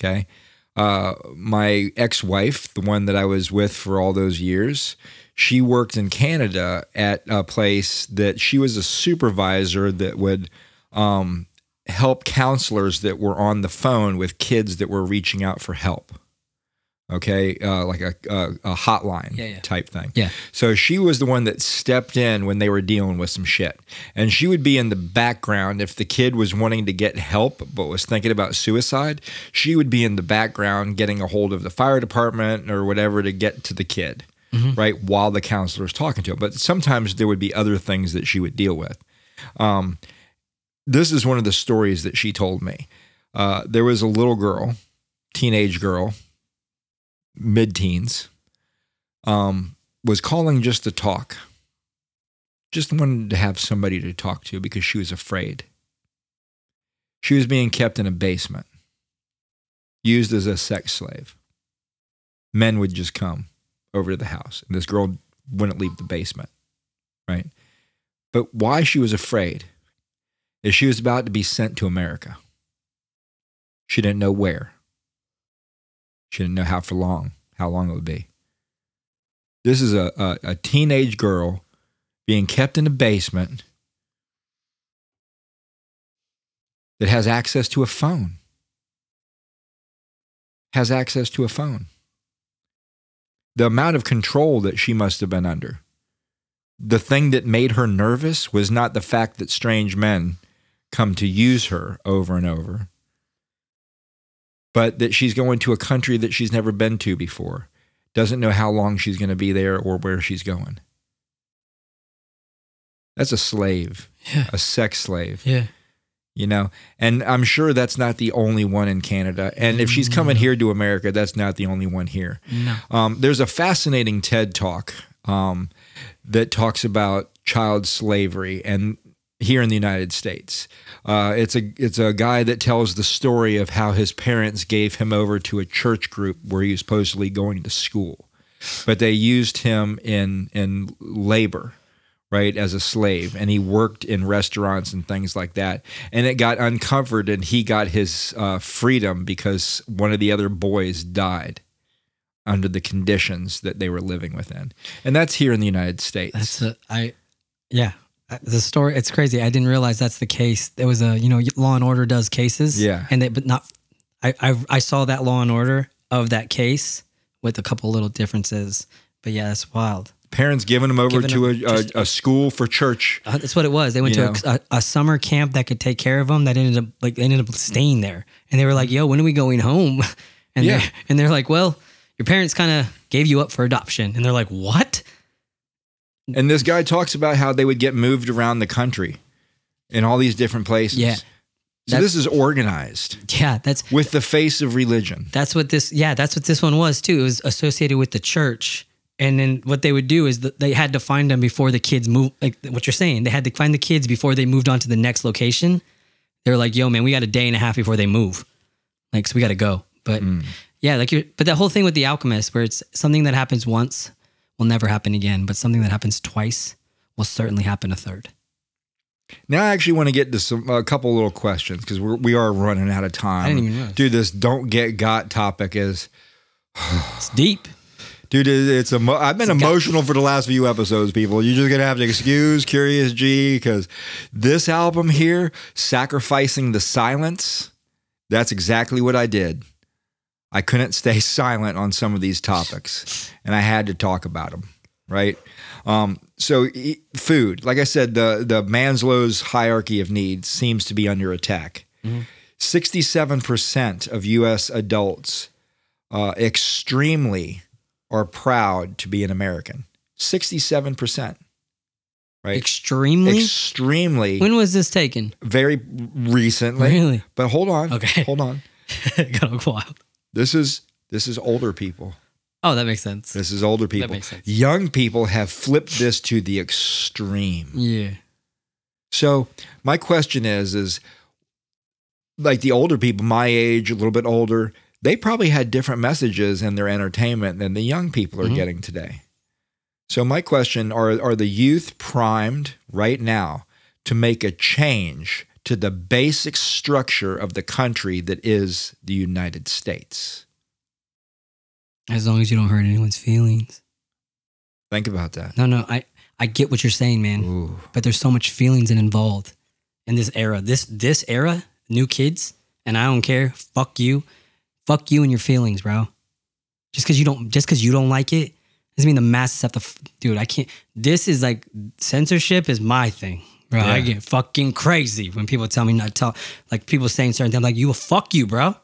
Okay. Uh, my ex-wife, the one that I was with for all those years, she worked in Canada at a place that she was a supervisor that would um, help counselors that were on the phone with kids that were reaching out for help. Okay, uh, like a, a, a hotline Yeah, yeah. type thing. Yeah. So she was the one that stepped in when they were dealing with some shit. And she would be in the background if the kid was wanting to get help but was thinking about suicide. She would be in the background getting a hold of the fire department or whatever to get to the kid, right? While the counselor was talking to him. But sometimes there would be other things that she would deal with. Um, this is one of the stories that she told me. Uh, there was a little girl, teenage girl, mid teens, um, was calling just to talk. Just wanted to have somebody to talk to because she was afraid. She was being kept in a basement, used as a sex slave. Men would just come over to the house, and this girl wouldn't leave the basement, right? But why she was afraid is she was about to be sent to America. She didn't know where. She didn't know how for long, how long it would be. This is a, a, a teenage girl being kept in a basement that has access to a phone. Has access to a phone. The amount of control that she must have been under the thing that made her nervous was not the fact that strange men come to use her over and over, but that she's going to a country that she's never been to before, doesn't know how long she's going to be there or where she's going. That's a slave, Yeah. a sex slave Yeah. you know and i'm sure that's not the only one in canada and if she's coming here to america that's not the only one here No. um, there's a fascinating ted talk um, that talks about child slavery and here in the united states. Uh, it's a it's a guy that tells the story of how his parents gave him over to a church group where he was supposedly going to school but they used him in in labor right as a slave and he worked in restaurants and things like that. And it got uncovered and he got his uh, freedom because one of the other boys died under the conditions that they were living within. And that's here in the united states. That's a I, yeah. The story it's crazy. I didn't realize that's the case. There was a you know Law and Order does cases. Yeah. and they but not. I I, I saw that Law and Order of that case with a couple little differences. But yeah, that's wild. parents giving them over Giving to a, just- a, a school for church Uh, That's what it was. They went You to a, a, a summer camp that could take care of them. That ended up like they ended up staying there, and they were like, "Yo, when are we going home?" And Yeah. they're, and they're like, "Well, your parents kind of gave you up for adoption," and they're like, "What?" Mm-hmm. and this guy talks about how they would get moved around the country in all these different places Yeah. so That's- this is organized Yeah, that's with the face of religion That's what this, yeah, that's what this one was too. It was associated with the church. And then what they would do is that they had to find them before the kids move. Like what you're saying, they had to find the kids before they moved on to the next location. They were like, "Yo, man, we got a day and a half before they move. Like, so we got to go." But mm. yeah, like you're, but that whole thing with the alchemist, where it's something that happens once will never happen again, but something that happens twice will certainly happen a third. Now I actually want to get to some a couple little questions because we're we are running out of time. I didn't even realize. Dude, this don't get got topic is It's deep. dude. It's emo- I've been emotional for the last few episodes. People, you're just gonna have to excuse Curious G because this album here, sacrificing the silence. That's exactly what I did. I couldn't stay silent on some of these topics, and I had to talk about them. Right. Um, so e- food, like I said, the the Maslow's hierarchy of needs seems to be under attack. Sixty-seven percent of U.S. adults uh, extremely are proud to be an American. Sixty-seven percent, right? Extremely. Extremely, when was this taken? very recently. Really? But hold on. Okay. Hold on. Got wild. This is this is older people. Oh, that makes sense. This is older people. makes sense. Young people have flipped this to the extreme. Yeah. So my question is, is like the older people, my age, a little bit older, they probably had different messages in their entertainment than the young people are Mhm. getting today. So my question are are the youth primed right now to make a change to the basic structure of the country that is the United States? As long as you don't hurt anyone's feelings. Think about that. No, no, I I get what you're saying, man. Ooh. But there's so much feelings in involved in this era. This this era, new kids, and I don't care. Fuck you, fuck you and your feelings, bro. Just because you don't, just because you don't like it, doesn't mean the masses have to. f- Dude, I can't. This is like censorship is my thing, bro. I get fucking crazy when people tell me not to talk. Like people saying certain things. I'm like, you will fuck you, bro.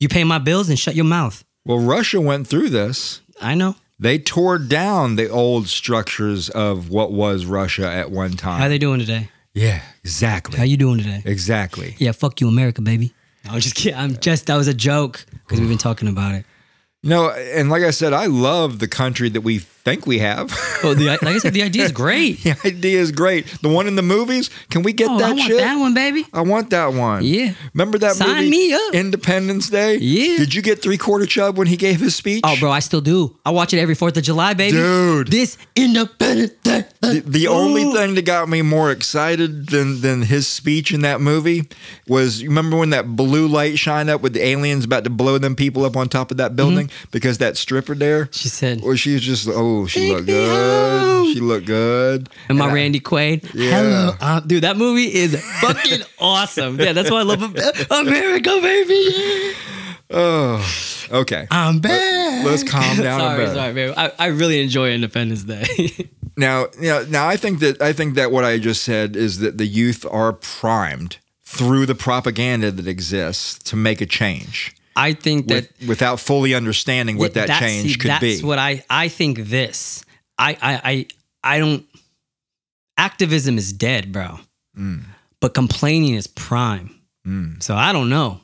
You pay my bills and shut your mouth. Well, Russia went through this. I know. They tore down the old structures of what was Russia at one time. How they doing today? yeah, exactly. How you doing today? exactly. Yeah, fuck you, America, baby. I'm just kidding. I'm just that was a joke because we've been talking about it. No, and like I said, I love the country that we think we have. Oh, the, like I said, the idea is great. the idea is great. The one in the movies, can we get Oh, that I want shit? that one, baby. I want that one. Yeah. Remember that Sign movie? me up. Independence Day? Yeah. Did you get three quarter chub when he gave his speech? Oh, bro, I still do. I watch it every Fourth of July, baby. Dude. this Independence Day. The, the only thing that got me more excited than than his speech in that movie was you remember when that blue light shined up with the aliens about to blow them people up on top of that mm-hmm. building because that stripper there She said, or she was just oh she Take looked good home. she looked good and my I- Randy Quaid. Yeah. Hello, uh, dude. That movie is fucking awesome. Yeah, that's why I love America, baby. oh okay I'm back. let's calm down a sorry, bit. sorry, baby. I, I really enjoy Independence Day. Now, you know, now I think that I think that what I just said is that the youth are primed through the propaganda that exists to make a change I think that with, without fully understanding what that change see, could that's be. That's what I I think this. I I I I don't activism is dead, bro. Mm. But complaining is prime. Mm. So I don't know.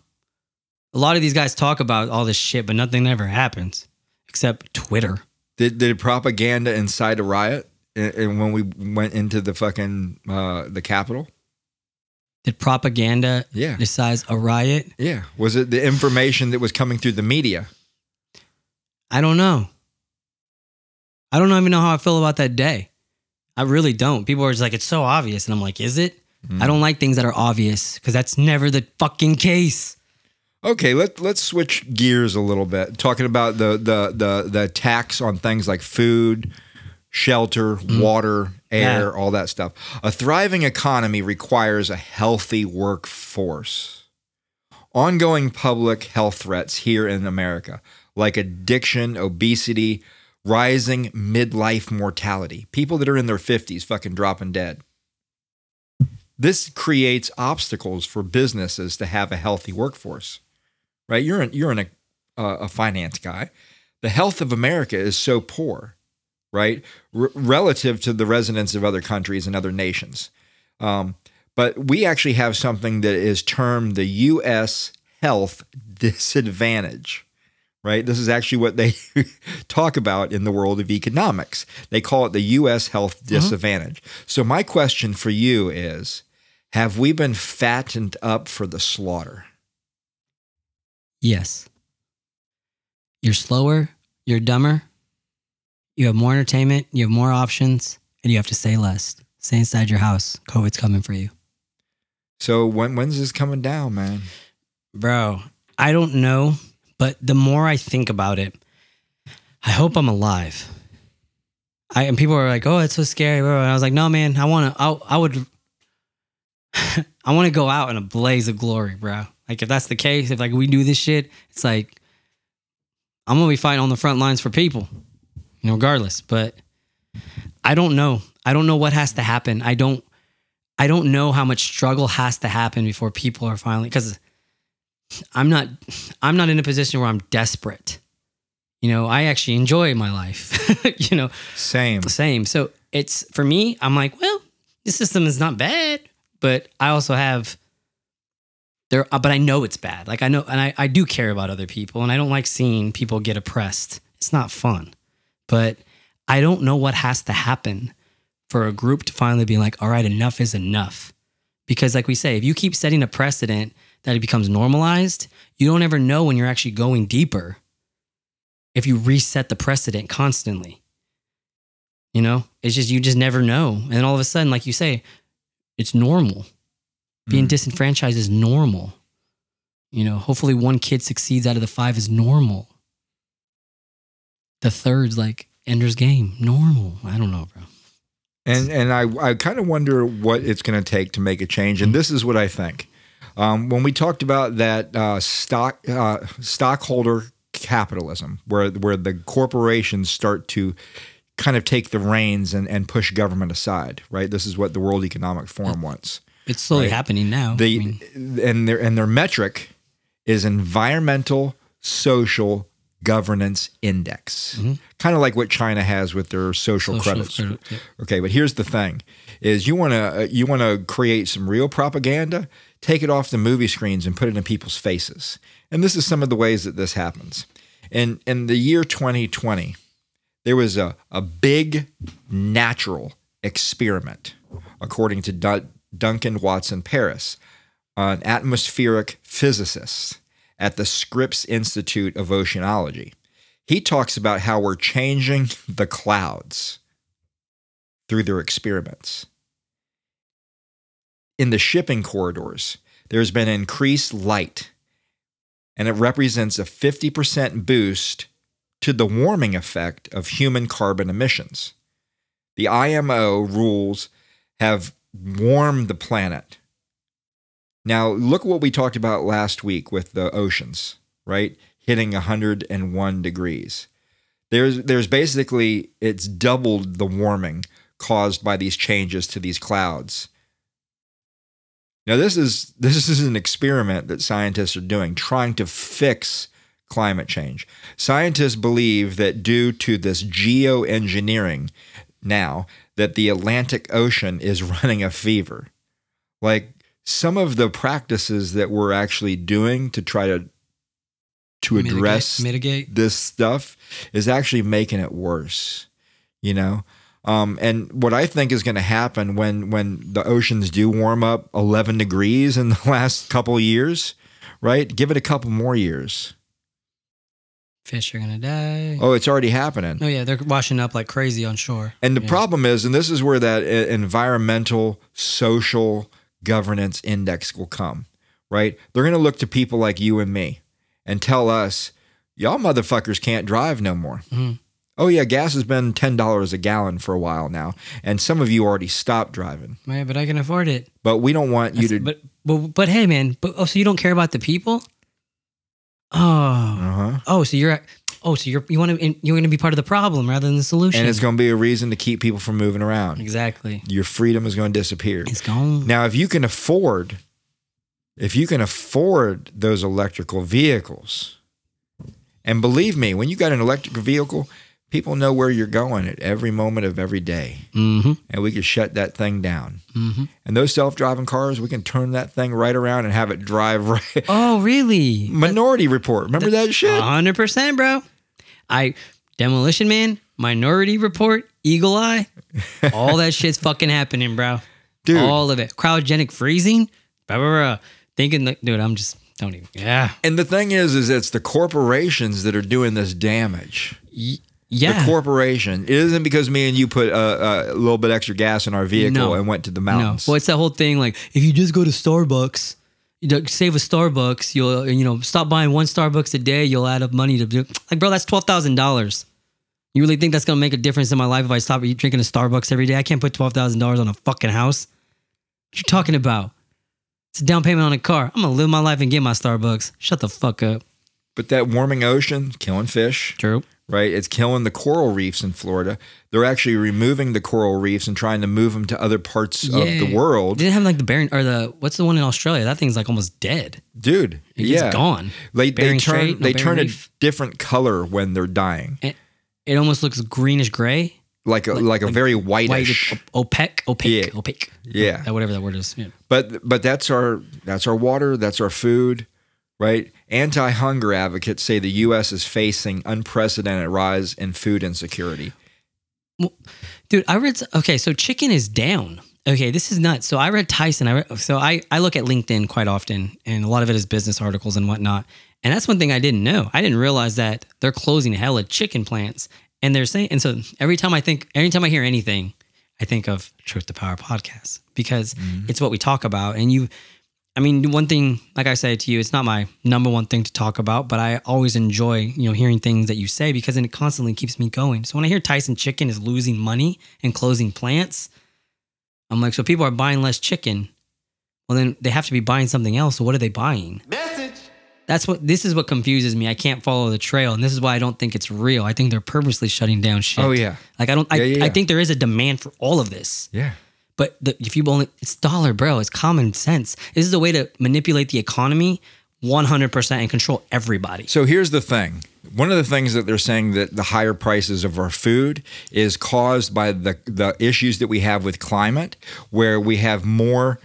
A lot of these guys talk about all this shit, but nothing ever happens except Twitter. Did did propaganda incite a riot? And and when we went into the fucking uh, the Capitol, Did propaganda yeah, decide a riot? yeah. Was it the information that was coming through the media? I don't know. I don't even know how I feel about that day. I really don't. People are just like, it's so obvious. And I'm like, is it? Mm. I don't like things that are obvious because that's never the fucking case. Okay, let let's switch gears a little bit. Talking about the the the the tax on things like food, shelter, water, air, Yeah. all that stuff. A thriving economy requires a healthy workforce. Ongoing public health threats here in America, like addiction, obesity, rising midlife mortality, people that are in their 50s fucking dropping dead. This creates obstacles for businesses to have a healthy workforce right? You're in, you're in a uh, a finance guy. The health of America is so poor, right, R- relative to the residents of other countries and other nations. Um, but we actually have something that is termed the U.S. health disadvantage. Right. This is actually what they talk about in the world of economics. They call it the U.S. health disadvantage. So, my question for you is Have we been fattened up for the slaughter? Yes. You're slower, you're dumber, you have more entertainment, you have more options, and you have to say less. Stay inside your house. COVID's coming for you. So when when's this coming down, man? Bro, I don't know, but the more I think about it, I hope I'm alive. I and people are like, "Oh, it's so scary," bro. And I was like, "No, man, I want to. I, I would. I want to go out in a blaze of glory, bro. Like if that's the case, if like we do this shit, it's like I'm gonna be fighting on the front lines for people, you know, regardless. But I don't know. I don't know what has to happen. I don't. I don't know how much struggle has to happen before people are finally because I'm not I'm not in a position where I'm desperate. You know, I actually enjoy my life. you know, Same. same. So it's for me, I'm like, well, this system is not bad, but I also have there uh, but I know it's bad. Like I know and I, I do care about other people and I don't like seeing people get oppressed. It's not fun. But I don't know what has to happen for a group to finally be like, all right, enough is enough. Because like we say, if you keep setting a precedent that it becomes normalized, you don't ever know when you're actually going deeper if you reset the precedent constantly. You know, it's just you just never know. And then all of a sudden, like you say, it's normal. Being Mm. disenfranchised is normal. You know, hopefully one kid succeeds out of the five is normal. The third's like Ender's Game, normal. I don't know, bro. And and I I kind of wonder what it's going to take to make a change. And this is what I think. Um, when we talked about that uh, stock uh, stockholder capitalism, where where the corporations start to kind of take the reins and, and push government aside, right? This is what the World Economic Forum wants. It's slowly Right. happening now. They I mean, and their and their metric is environmental social governance index, mm-hmm. kind of like what China has with their social, social credits. credit, yeah. Okay, but here's the thing: is you want to uh, you want to create some real propaganda, take it off the movie screens and put it in people's faces. And this is some of the ways that this happens. In in the year 2020, there was a a big natural experiment, according to Dun- Duncan Watson-Parris, an atmospheric physicist at the Scripps Institute of Oceanology. He talks about how we're changing the clouds through their experiments. In the shipping corridors, there's been increased light, and it represents a 50% boost to the warming effect of human carbon emissions. The IMO rules have warmed the planet. Now, look what we talked about last week with the oceans, right? Hitting 101 degrees. There's there's basically it's doubled the warming caused by these changes to these clouds. Now this is this is an experiment that scientists are doing trying to fix climate change. Scientists believe that due to this geoengineering now that the Atlantic Ocean is running a fever. Like some of the practices that we're actually doing to try to to Mitigate- address mitigate. this stuff is actually making it worse you know um, and what i think is going to happen when when the oceans do warm up 11 degrees in the last couple years right give it a couple more years Fish are gonna die. oh it's already happening Oh yeah, they're washing up like crazy on shore. And the Yeah. problem is, and this is where that environmental, social governance index will come, right? They're going to look to people like you and me and tell us, y'all motherfuckers can't drive no more. Mhm. Oh, yeah, gas has been $10 a gallon for a while now. And some of you already stopped driving, Right, but I can afford it. but we don't want you to. But but but hey, man. But oh, so you don't care about the people? Oh, uh-huh. oh, so you're oh, so you're you want to you're going to be part of the problem rather than the solution. And it's going to be a reason to keep people from moving around. exactly. Your freedom is going to disappear. It's gone. Now, if you can afford, if you can afford those electrical vehicles, and believe me, when you got an electric vehicle, people know where you're going at every moment of every day, Mm-hmm. and we can shut that thing down. Mm-hmm. And those self-driving cars, we can turn that thing right around and have it drive right. Oh, really? Minority Report, remember that shit? hundred percent, bro. I Demolition Man, Minority Report, Eagle Eye, all that shit's fucking happening, bro. Dude. all of it. Cryogenic freezing, blah, blah, blah. Thinking, like, dude, I'm just don't even. Yeah, And the thing is, is it's the corporations that are doing this damage. Y- The yeah. corporation. It isn't because me and you put a, a little bit extra gas in our vehicle No. and went to the mountains. no, well, it's that whole thing. Like, if you just go to Starbucks, save a Starbucks, you'll you know stop buying one Starbucks a day, you'll add up money to do. Like, bro, that's twelve thousand dollars. You really think that's gonna make a difference in my life if I stop drinking a Starbucks every day? I can't put twelve thousand dollars on a fucking house. What you talking about? It's a down payment on a car. I'm gonna live my life and get my Starbucks. Shut the fuck up. But that warming ocean, killing fish, True. Right? It's killing the coral reefs in Florida. They're actually removing the coral reefs and trying to move them to other parts of the world. Didn't have like the Baron or the what's the one in Australia? That thing's like almost dead. Dude, It's yeah. gone. They, they turn Strait, no they turn a different color when they're dying. It almost looks greenish gray. Like a like, a very white, whitish. opaque, opaque, Yeah. opaque. Yeah. Whatever that word is. Yeah. But but that's our that's our water, that's our food, right? Anti-hunger advocates say the US is facing unprecedented rise in food insecurity. Dude, I read. Okay, so chicken is down. Okay, this is nuts. So I read Tyson. I read, so I I look at LinkedIn quite often, and a lot of it is business articles and whatnot. And that's one thing I didn't know. I didn't realize that they're closing hella chicken plants, and they're saying. And so every time I think, every time I hear anything, I think of Truth to Power podcast because mm-hmm. it's what we talk about. And you, I mean, one thing, like I said to you, it's not my number one thing to talk about, but I always enjoy, you know, hearing things that you say because then it constantly keeps me going. So when I hear Tyson Chicken is losing money and closing plants, I'm like, so people are buying less chicken. Well, then they have to be buying something else. So what are they buying? Message. That's what this is what confuses me. I can't follow the trail, and this is why I don't think it's real. I think they're purposely shutting down shit. Oh, yeah. like I don't. I, Yeah, yeah, I think there is a demand for all of this. Yeah. But the, if you only, it's dollar, bro. It's common sense. This is a way to manipulate the economy 100% and control everybody. So here's the thing. One of the things that they're saying that the higher prices of our food is caused by the the issues that we have with climate, where we have more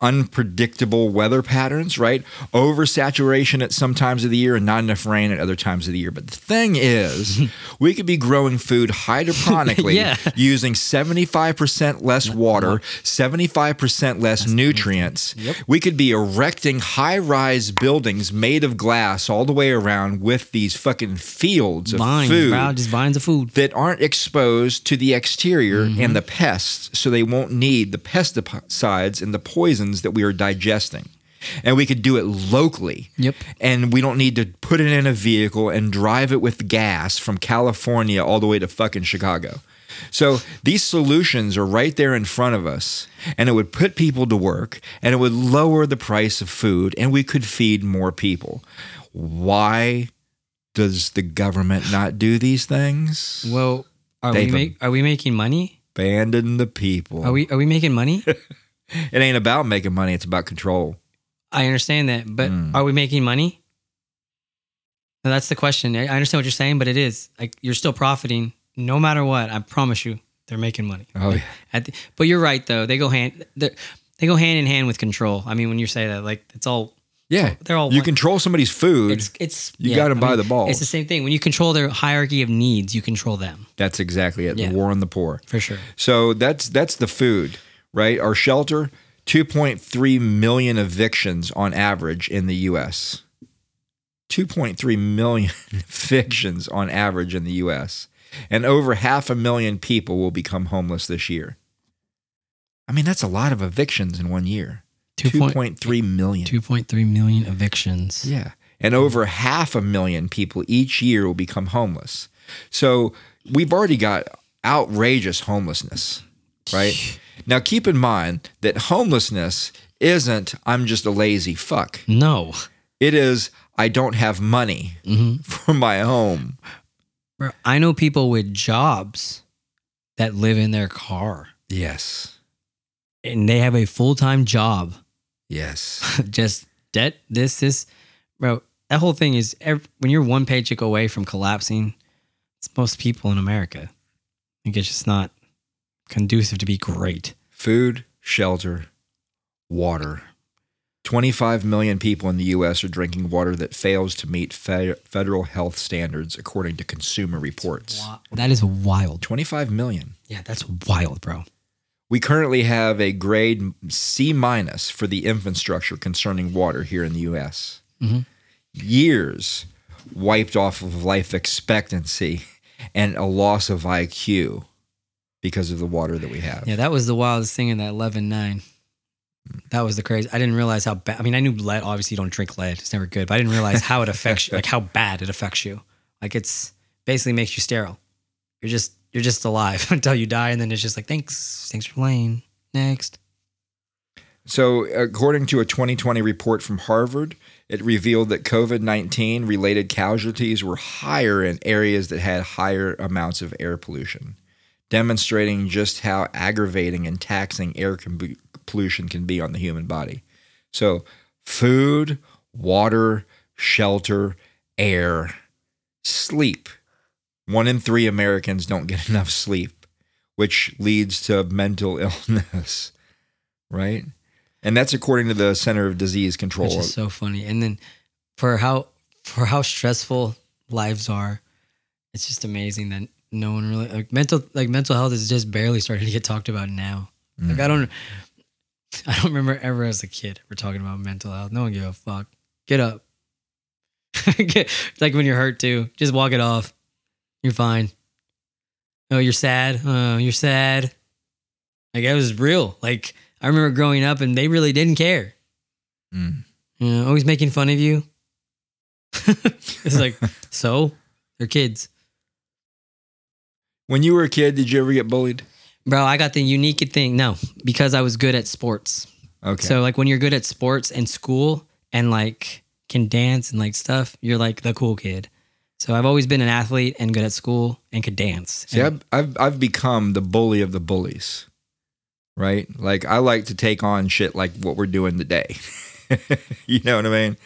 unpredictable weather patterns, right? Oversaturation at some times of the year and not enough rain at other times of the year. But the thing is, we could be growing food hydroponically Yeah. using 75% less water, 75% less nutrients. We could be erecting high rise buildings made of glass all the way around with these fucking fields of Vines, food bro. Just vines of food. that aren't exposed to the exterior Mm-hmm. and the pests, so they won't need the pesticides and the poisons that we are digesting. And we could do it locally. Yep. And we don't need to put it in a vehicle and drive it with gas from California all the way to fucking Chicago. So these solutions are right there in front of us, and it would put people to work, and it would lower the price of food, and we could feed more people. Why Does the government not do these things? Well, are They've we make, are we making money? Abandon the people. Are we are we making money? it ain't about making money, it's about control. I understand that, but Mm. are we making money? Now, that's the question. I understand what you're saying, but it is like you're still profiting no matter what. I promise you, they're making money. Oh, yeah. At the, but you're right though. They go hand they're- go hand in hand with control. I mean, when you say that, like it's all Yeah. they're all you one- control somebody's food. it's it's You gotta I buy the balls. It's the same thing. When you control their hierarchy of needs, you control them that's exactly it. Yeah. The war on the poor. for sure. So that's that's the food, right? Our shelter, 2.3 million evictions on average in the US. 2.3 million evictions on average in the US. And over half a million people will become homeless this year. I mean, that's a lot of evictions in one year. 2.3 million. 2.3 million evictions. Yeah. And over half a million people each year will become homeless. So we've already got outrageous homelessness, right? Now, keep in mind that homelessness isn't, I'm just a lazy fuck. No, It is, I don't have money mm-hmm. for my home. Bro, I know people with jobs that live in their car Yes. and they have a full time job. Yes. Just debt, this, this, bro. That whole thing is ev when you're one paycheck away from collapsing. It's most people in America. I Like it's just not conducive to be great. Food, shelter, water. 25 million people in the U.S. are drinking water that fails to meet fe- federal health standards, according to Consumer Reports. That is wild. 25 million. Yeah, that's wild, bro. We currently have a grade C minus for the infrastructure concerning water here in the U.S. Mhm. Years wiped off of life expectancy and a loss of IQ because of the water that we have. Yeah, that was the wildest thing in that 11 9. That was the crazy. I didn't realize how bad. I mean, I knew lead. Obviously, you don't drink lead. It's never good. But I didn't realize how it affects you. Like how bad it affects you. Like it's basically makes you sterile. You're just you're just alive until you die, and then it's just like thanks, thanks for playing. Next. So, according to a 2020 report from Harvard, it revealed that COVID 19 related casualties were higher in areas that had higher amounts of air pollution, demonstrating just how aggravating and taxing air pollution can be on the human body. So, food, water, shelter, air, sleep. One in three Americans don't get enough sleep, which leads to mental illness, right? And that's according to the Center of Disease Control. Which is so funny. And then for how for how stressful lives are, it's just amazing that no one really like mental like mental health is just barely starting to get talked about now. Like I don't I don't remember ever as a kid ever talking about mental health. No one gave a fuck. Get up. Get, like when you're hurt too. Just walk it off. You're fine. Oh, you're sad. Oh, you're sad. Like it was real. Like I remember growing up and they really didn't care. Mm. You know, always making fun of you. it's like, so they're kids. When you were a kid, did you ever get bullied? Bro, I got the unique thing. No, because I was good at sports. Okay. So like when you're good at sports and school and like can dance and like stuff, you're like the cool kid. So I've always been an athlete and good at school and could dance. See, I've, I've I've become the bully of the bullies, right? Like I like to take on shit like what we're doing today. you know what I mean?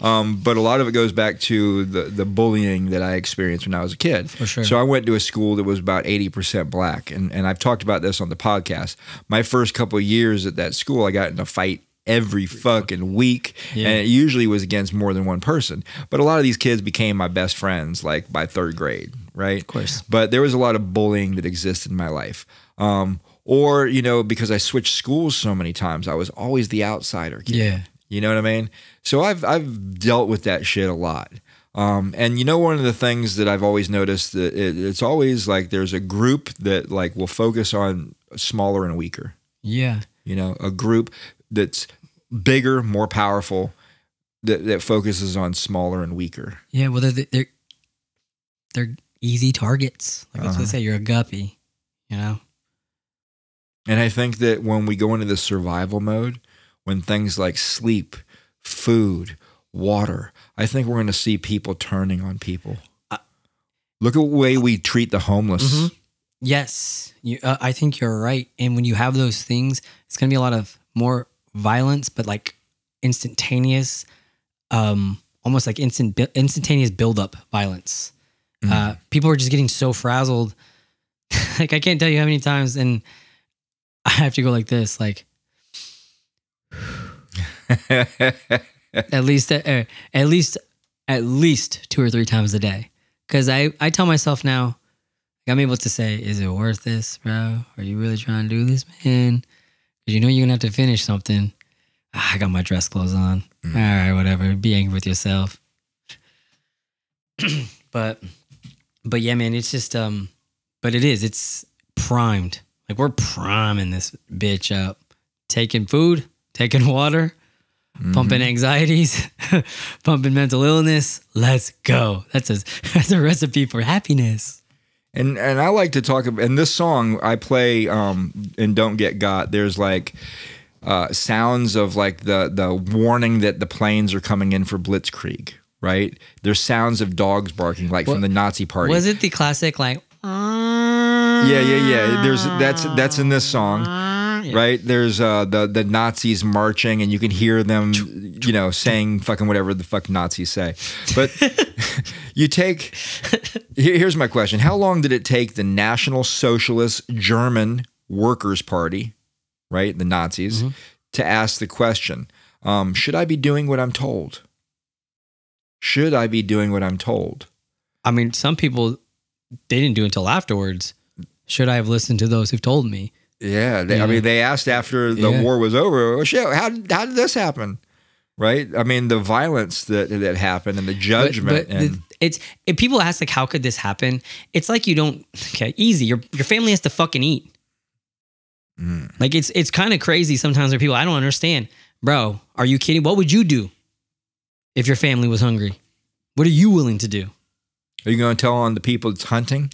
Um, but a lot of it goes back to the the bullying that I experienced when I was a kid. For sure. So I went to a school that was about eighty percent black, and and I've talked about this on the podcast. My first couple of years at that school, I got in a fight every fucking week Yeah. and it usually was against more than one person but a lot of these kids became my best friends like by third grade right of course. but there was a lot of bullying that existed in my life um, or you know because i switched schools so many times i was always the outsider kid yeah. You know what I mean? So I've I've dealt with that shit a lot. Um, and you know, one of the things that I've always noticed that it, it's always like there's a group that like will focus on smaller and weaker. Yeah. You know, a group that's bigger, more powerful, that that focuses on smaller and weaker. Yeah. Well, they're, they're, they're easy targets. Like that's what Uh-huh. they say. You're a guppy, you know? And I think that when we go into the survival mode, when things like sleep, food, water. I think we're going to see people turning on people. Look at the way we treat the homeless. Yes, you, uh, I think you're right. And when you have those things, it's gonna be a lot of more violence, but like instantaneous, um, almost like instant instantaneous buildup violence. Uh, people are just getting so frazzled. like I can't tell you how many times, and I have to go like this, like at least uh, at least at least two or three times a day. Because I I tell myself now, I'm able to say, is it worth this, bro? Are you really trying to do this, man? Because you know you're gonna have to finish something. Ah, I got my dress clothes on. All right, whatever. Be angry with yourself. but but yeah, man, it's just um but it is, it's primed. Like we're priming this bitch up. Taking food, taking water, pumping anxieties, pumping mental illness. Let's go. That's a that's a recipe for happiness. And and I like to talk about in this song I play um and Don't Get Got, there's like uh, sounds of like the the warning that the planes are coming in for blitzkrieg, right? There's sounds of dogs barking like from the Nazi party. Was it the classic like Yeah, yeah, yeah. There's that's that's in this song, right? There's uh, the the Nazis marching, and you can hear them, you know, saying fucking whatever the fuck Nazis say. But you take. Here's my question: How long did it take the National Socialist German Workers' Party, right, the Nazis, to ask the question? Um, should I be doing what I'm told? Should I be doing what I'm told? I mean, some people they didn't do it until afterwards. Should I have listened to those who've told me? Yeah, they, I mean, they asked after the Yeah. war was over. "Oh, shit, how how did this happen? Right? I mean, the violence that that happened and the But- judgment. but, and the- it's if people ask like, how could this happen? It's like you don't. Okay, easy. Your your family has to fucking eat. Mm. Like it's it's kind of crazy sometimes. Where people I don't understand, bro. Are you kidding? What would you do if your family was hungry? What are you willing to do? are you going to tell on the people that's hunting?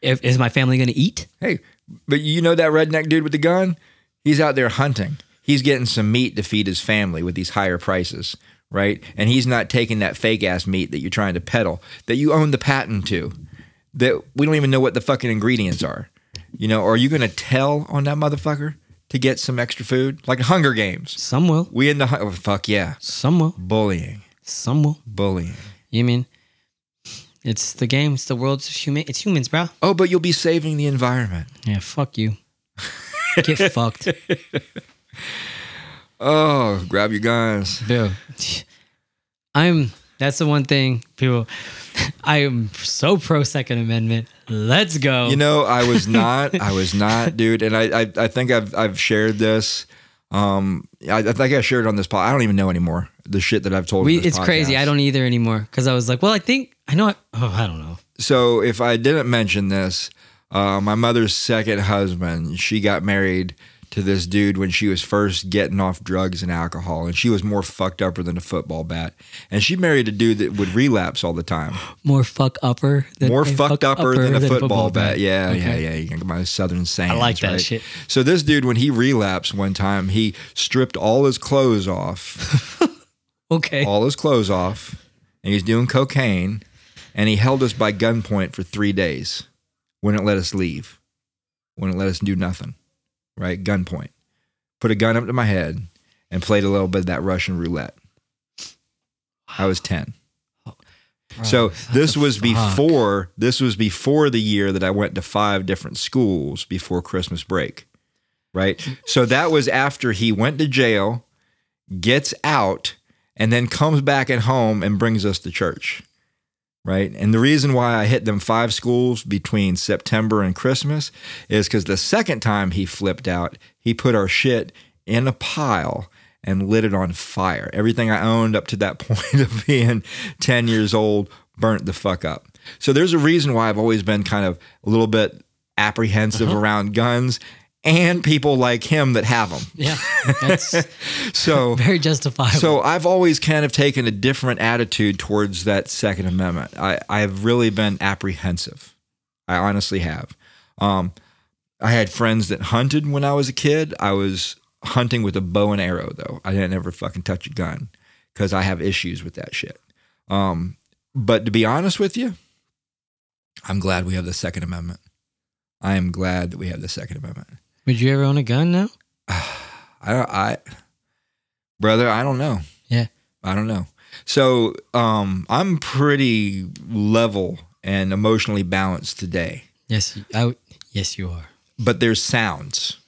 If, is my family going to eat? Hey, but you know that redneck dude with the gun? He's out there hunting. He's getting some meat to feed his family with these higher prices, right? And he's not taking that fake ass meat that you're trying to peddle, that you own the patent to, that we don't even know what the fucking ingredients are. You know, are you going to tell on that motherfucker to get some extra food? Like Hunger Games. Some will. We in the, hu- oh, fuck yeah. Some will. Bullying. Some will. Bullying. You mean it's the game? It's the world's human. It's humans, bro. Oh, but you'll be saving the environment. Yeah, fuck you. Get fucked, Oh, grab your guns. Bill. I'm. That's the one thing people. I am so pro Second Amendment. Let's go. You know, I was not. I was not, dude. And I, I, I think I've, I've shared this. Um, I, I think I shared it on this pod. I don't even know anymore the shit that I've told. we, it's crazy. I don't either anymore because I was like, well, I think I know. I, oh, I don't know. So if I didn't mention this, uh, my mother's second husband, she got married to this dude when she was first getting off drugs and alcohol, and she was more fucked upper than a football bat. And she married a dude that would relapse all the time. More fuck upper. Than, more fucked fuck upper than a football, football bat. Yeah, Okay. yeah, yeah. You can get my southern saying. I like that shit. So this dude, when he relapsed one time, he stripped all his clothes off, Okay. all his clothes off, and he's doing cocaine, and he held us by gunpoint for three days. Wouldn't let us leave. Wouldn't let us do nothing. Right, gunpoint. Put a gun up to my head and played a little bit of that Russian roulette. I was ten. So this was before this was before the year that I went to five different schools before Christmas break. Right? So that was after he went to jail, gets out, and then comes back at home and brings us to church. Right? And the reason why I hit them five schools between September and Christmas is because the second time he flipped out, he put our shit in a pile and lit it on fire. Everything I owned up to that point of being 10 years old burnt the fuck up. So there's a reason why I've always been kind of a little bit apprehensive uh-huh. around guns and people like him that have them. Yeah. That's So very justifiable. so I've always kind of taken a different attitude towards that Second Amendment. I, I've really been apprehensive. I honestly have. Um, I had friends that hunted when I was a kid. I was hunting with a bow and arrow, though. I didn't ever fucking touch a gun because I have issues with that shit. Um, but to be honest with you, I'm glad we have the Second Amendment. I am glad that we have the Second Amendment. Would you ever own a gun now? I don't, I, brother, I don't know. Yeah. I don't know. So, um, I'm pretty level and emotionally balanced today, Yes, I, yes, you are. but there's sounds.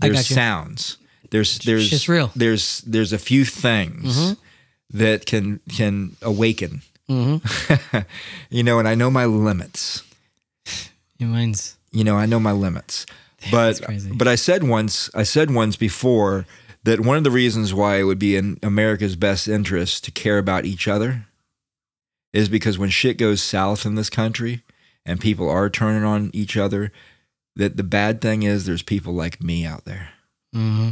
I got you. sounds. There's there's Shit's real. There's there's a few things Mhm. that can can awaken. Mm-hmm. you know, and I know my limits. Your mind's you know, I know my limits. But but I said once, I said once before that one of the reasons why it would be in America's best interest to care about each other is because when shit goes south in this country and people are turning on each other, that the bad thing is there's people like me out there. Mm-hmm.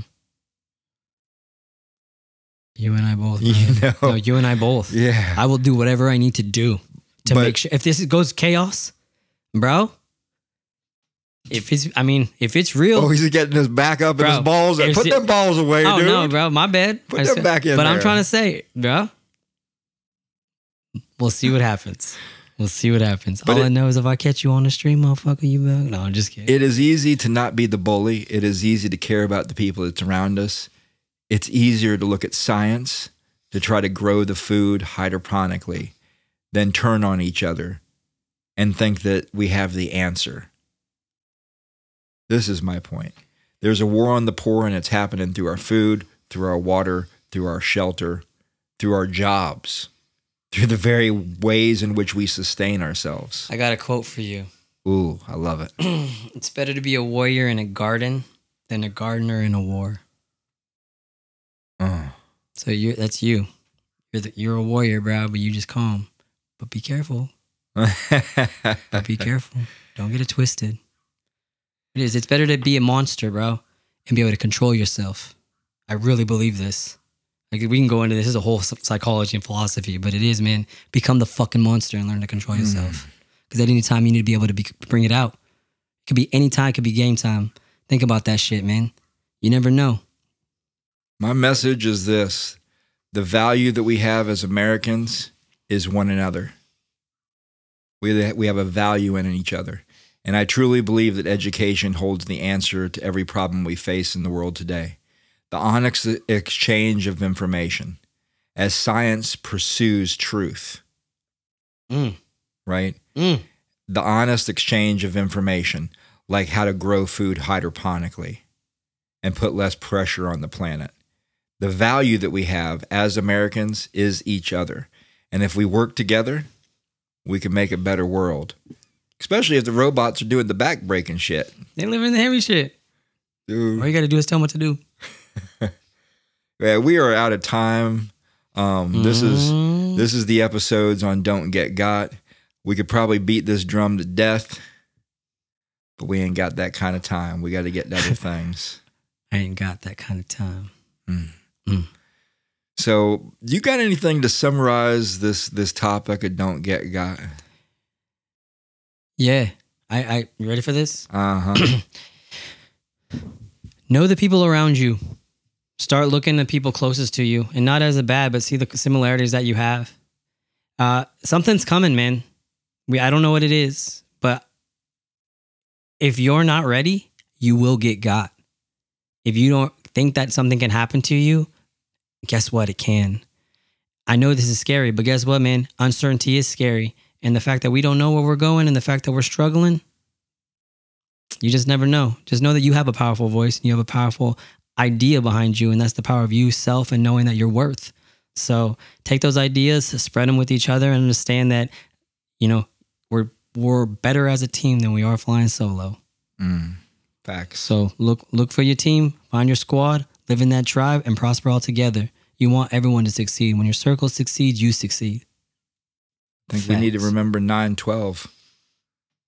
You and I both. You know? No, you and I both. Yeah. I will do whatever I need to do to But- make sure. If this goes chaos, bro. If it's, I mean, if it's real. Oh, he's getting his back up and his balls. Put it- them balls away, oh dude. no, bro, my bad. Put them back in But I'm trying to say, bro. We'll see what happens. We'll see what happens. But All it- I know is if I catch you on the stream, motherfucker, you back. No, I'm just kidding. It is easy to not be the bully. It is easy to care about the people that's around us. It's easier to look at science to try to grow the food hydroponically than turn on each other and think that we have the answer. This is my point. There's a war on the poor, and it's happening through our food, through our water, through our shelter, through our jobs, through the very ways in which we sustain ourselves. I got a quote for you. Ooh, I love it. It's better to be a warrior in a garden than a gardener in a war. Oh. So you that's you. You're the, you're a warrior, bro, but you just calm. But be careful. But be careful. Don't get it twisted. It is. It's better to be a monster, bro, and be able to control yourself. I really believe this. Like we can go into this. This is a whole psychology and philosophy, but it is, man. Become the fucking monster and learn to control hmm. yourself. Because at any time you need to be able to be, bring it out. It could be any time. It could be game time. Think about that shit, man. You never know. My message is this the value that we have as Americans is one another. We, we have a value in each other. And I truly believe that education holds the answer to every problem we face in the world today. The honest exchange of information as science pursues truth, Mm. right? Mm. The honest exchange of information, like how to grow food hydroponically and put less pressure on the planet the value that we have as Americans is each other. And if we work together, we can make a better world. Especially if the robots are doing the back breaking shit. They live in the heavy shit. Dude. All you got to do is tell them what to do. Yeah, we are out of time. Um, this is Mm. this is the episodes on Don't Get Got. We could probably beat this drum to death, but we ain't got that kind of time. We got to get to other things. I ain't got that kind of time. So, you got anything to summarize this this topic of Don't Get Got? Yeah. I, I you ready for this? Uh huh. Know the people around you. Start looking at people closest to you, and not as a bad, but see the similarities that you have. Uh, something's coming, man. We I don't know what it is, but if you're not ready, you will get got. If you don't think that something can happen to you, guess what? It can. I know this is scary, but guess what, man? Uncertainty is scary. And the fact that we don't know where we're going and the fact that we're struggling, you just never know. Just know that you have a powerful voice and you have a powerful idea behind you, and that's the power of you, self, and knowing that you're worth. So take those ideas, spread them with each other, and understand that, you know, we're we're better as a team than we are flying solo. Mm, facts. So look look for your team, find your squad, live in that tribe, and prosper all together. You want everyone to succeed. When your circle succeeds, you succeed. I think we need to Facts. remember 912.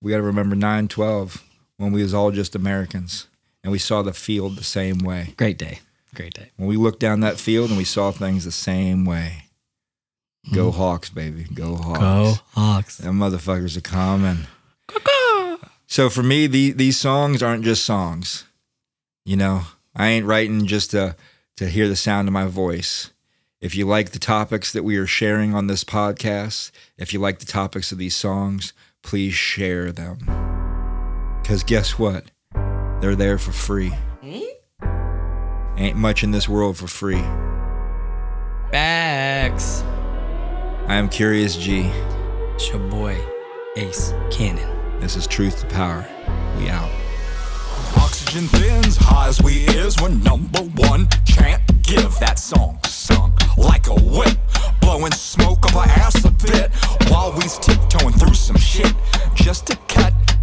We got to remember 912 when we was all just Americans and we saw the field the same way. Great day. Great day. When we looked down that field and we saw things the same way. Go mm-hmm. Hawks, baby. Go Hawks. Go Hawks. Them motherfuckers are coming. So for me, the, these songs aren't just songs. You know, I ain't writing just to to hear the sound of my voice. If you like the topics that we are sharing on this podcast, if you like the topics of these songs, please share them. Because guess what? They're there for free. Ain't much in this world for free. Facts. I am Curious G. It's your boy, Ace Cannon. This is Truth to Power. We out. Oxygen thins, high as we is, we're number one. Chant, give that song sung like a whip. Blowing smoke up our ass a bit while we's tiptoeing through some shit. Just to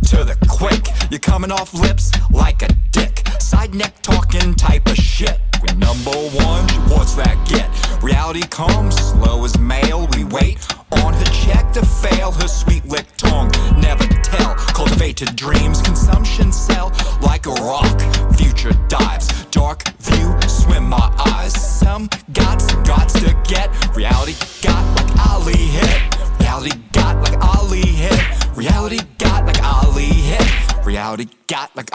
to the quick. You're coming off lips like a dick. Side neck talking type of shit. We number one, what's that get? Reality comes slow as mail. We wait on her check to fail. Her sweet lick tongue never tell. Cultivated dreams, consumption sell like a rock. Future dives, dark view, swim my eyes. Some got some gots to get. Reality got like Ali hit. Hit. Reality got like.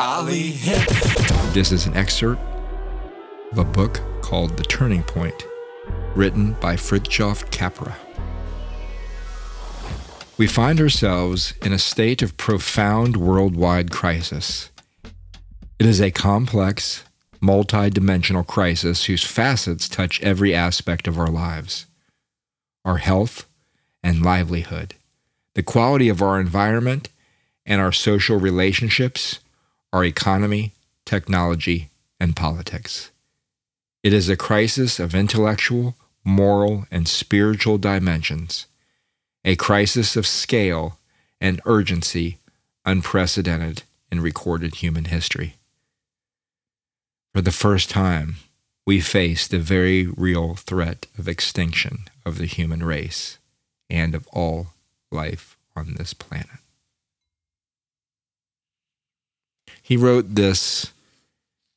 This is an excerpt of a book called The Turning Point, written by Fritjof Capra. We find ourselves in a state of profound worldwide crisis. It is a complex, multi-dimensional crisis whose facets touch every aspect of our lives our health and livelihood, the quality of our environment and our social relationships, our economy, technology, and politics. It is a crisis of intellectual, moral, and spiritual dimensions, a crisis of scale and urgency unprecedented in recorded human history. For the first time, we face the very real threat of extinction of the human race and of all life on this planet. He wrote this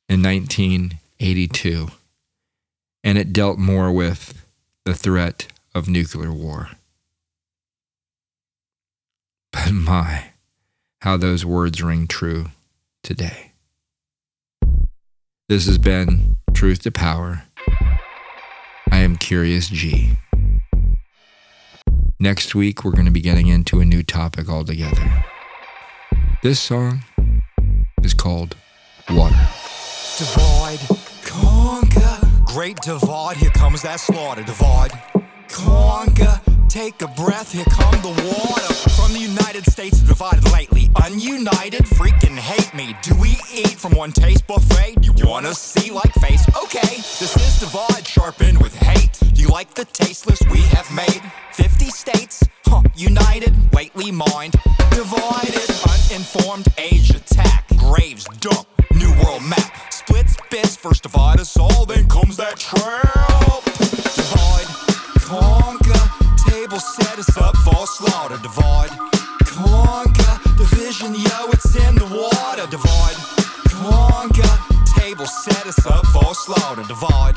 in 1982, and it dealt more with the threat of nuclear war. But my, how those words ring true today. This has been Truth to Power. I am Curious G. Next week, we're going to be getting into a new topic altogether. This song is called Water. Divide, conquer. Great divide, here comes that slaughter. Divide, conquer. Take a breath, here come the water. From the United States, divided lately. Ununited, freaking hate me. Do we eat from one taste buffet? You wanna see like face? Okay, this is divide, sharpened with hate. Do you like the tasteless we have made? 50 states, huh, united, lately mind. Divided, uninformed, age attack. Graves, dump, new world map. Splits, bits, first divide us all, then comes that trap. Divide, conquer, table set us up for slaughter. Divide, conquer, division, yo, it's in the water. Divide, conquer, table set us up for slaughter. Divide,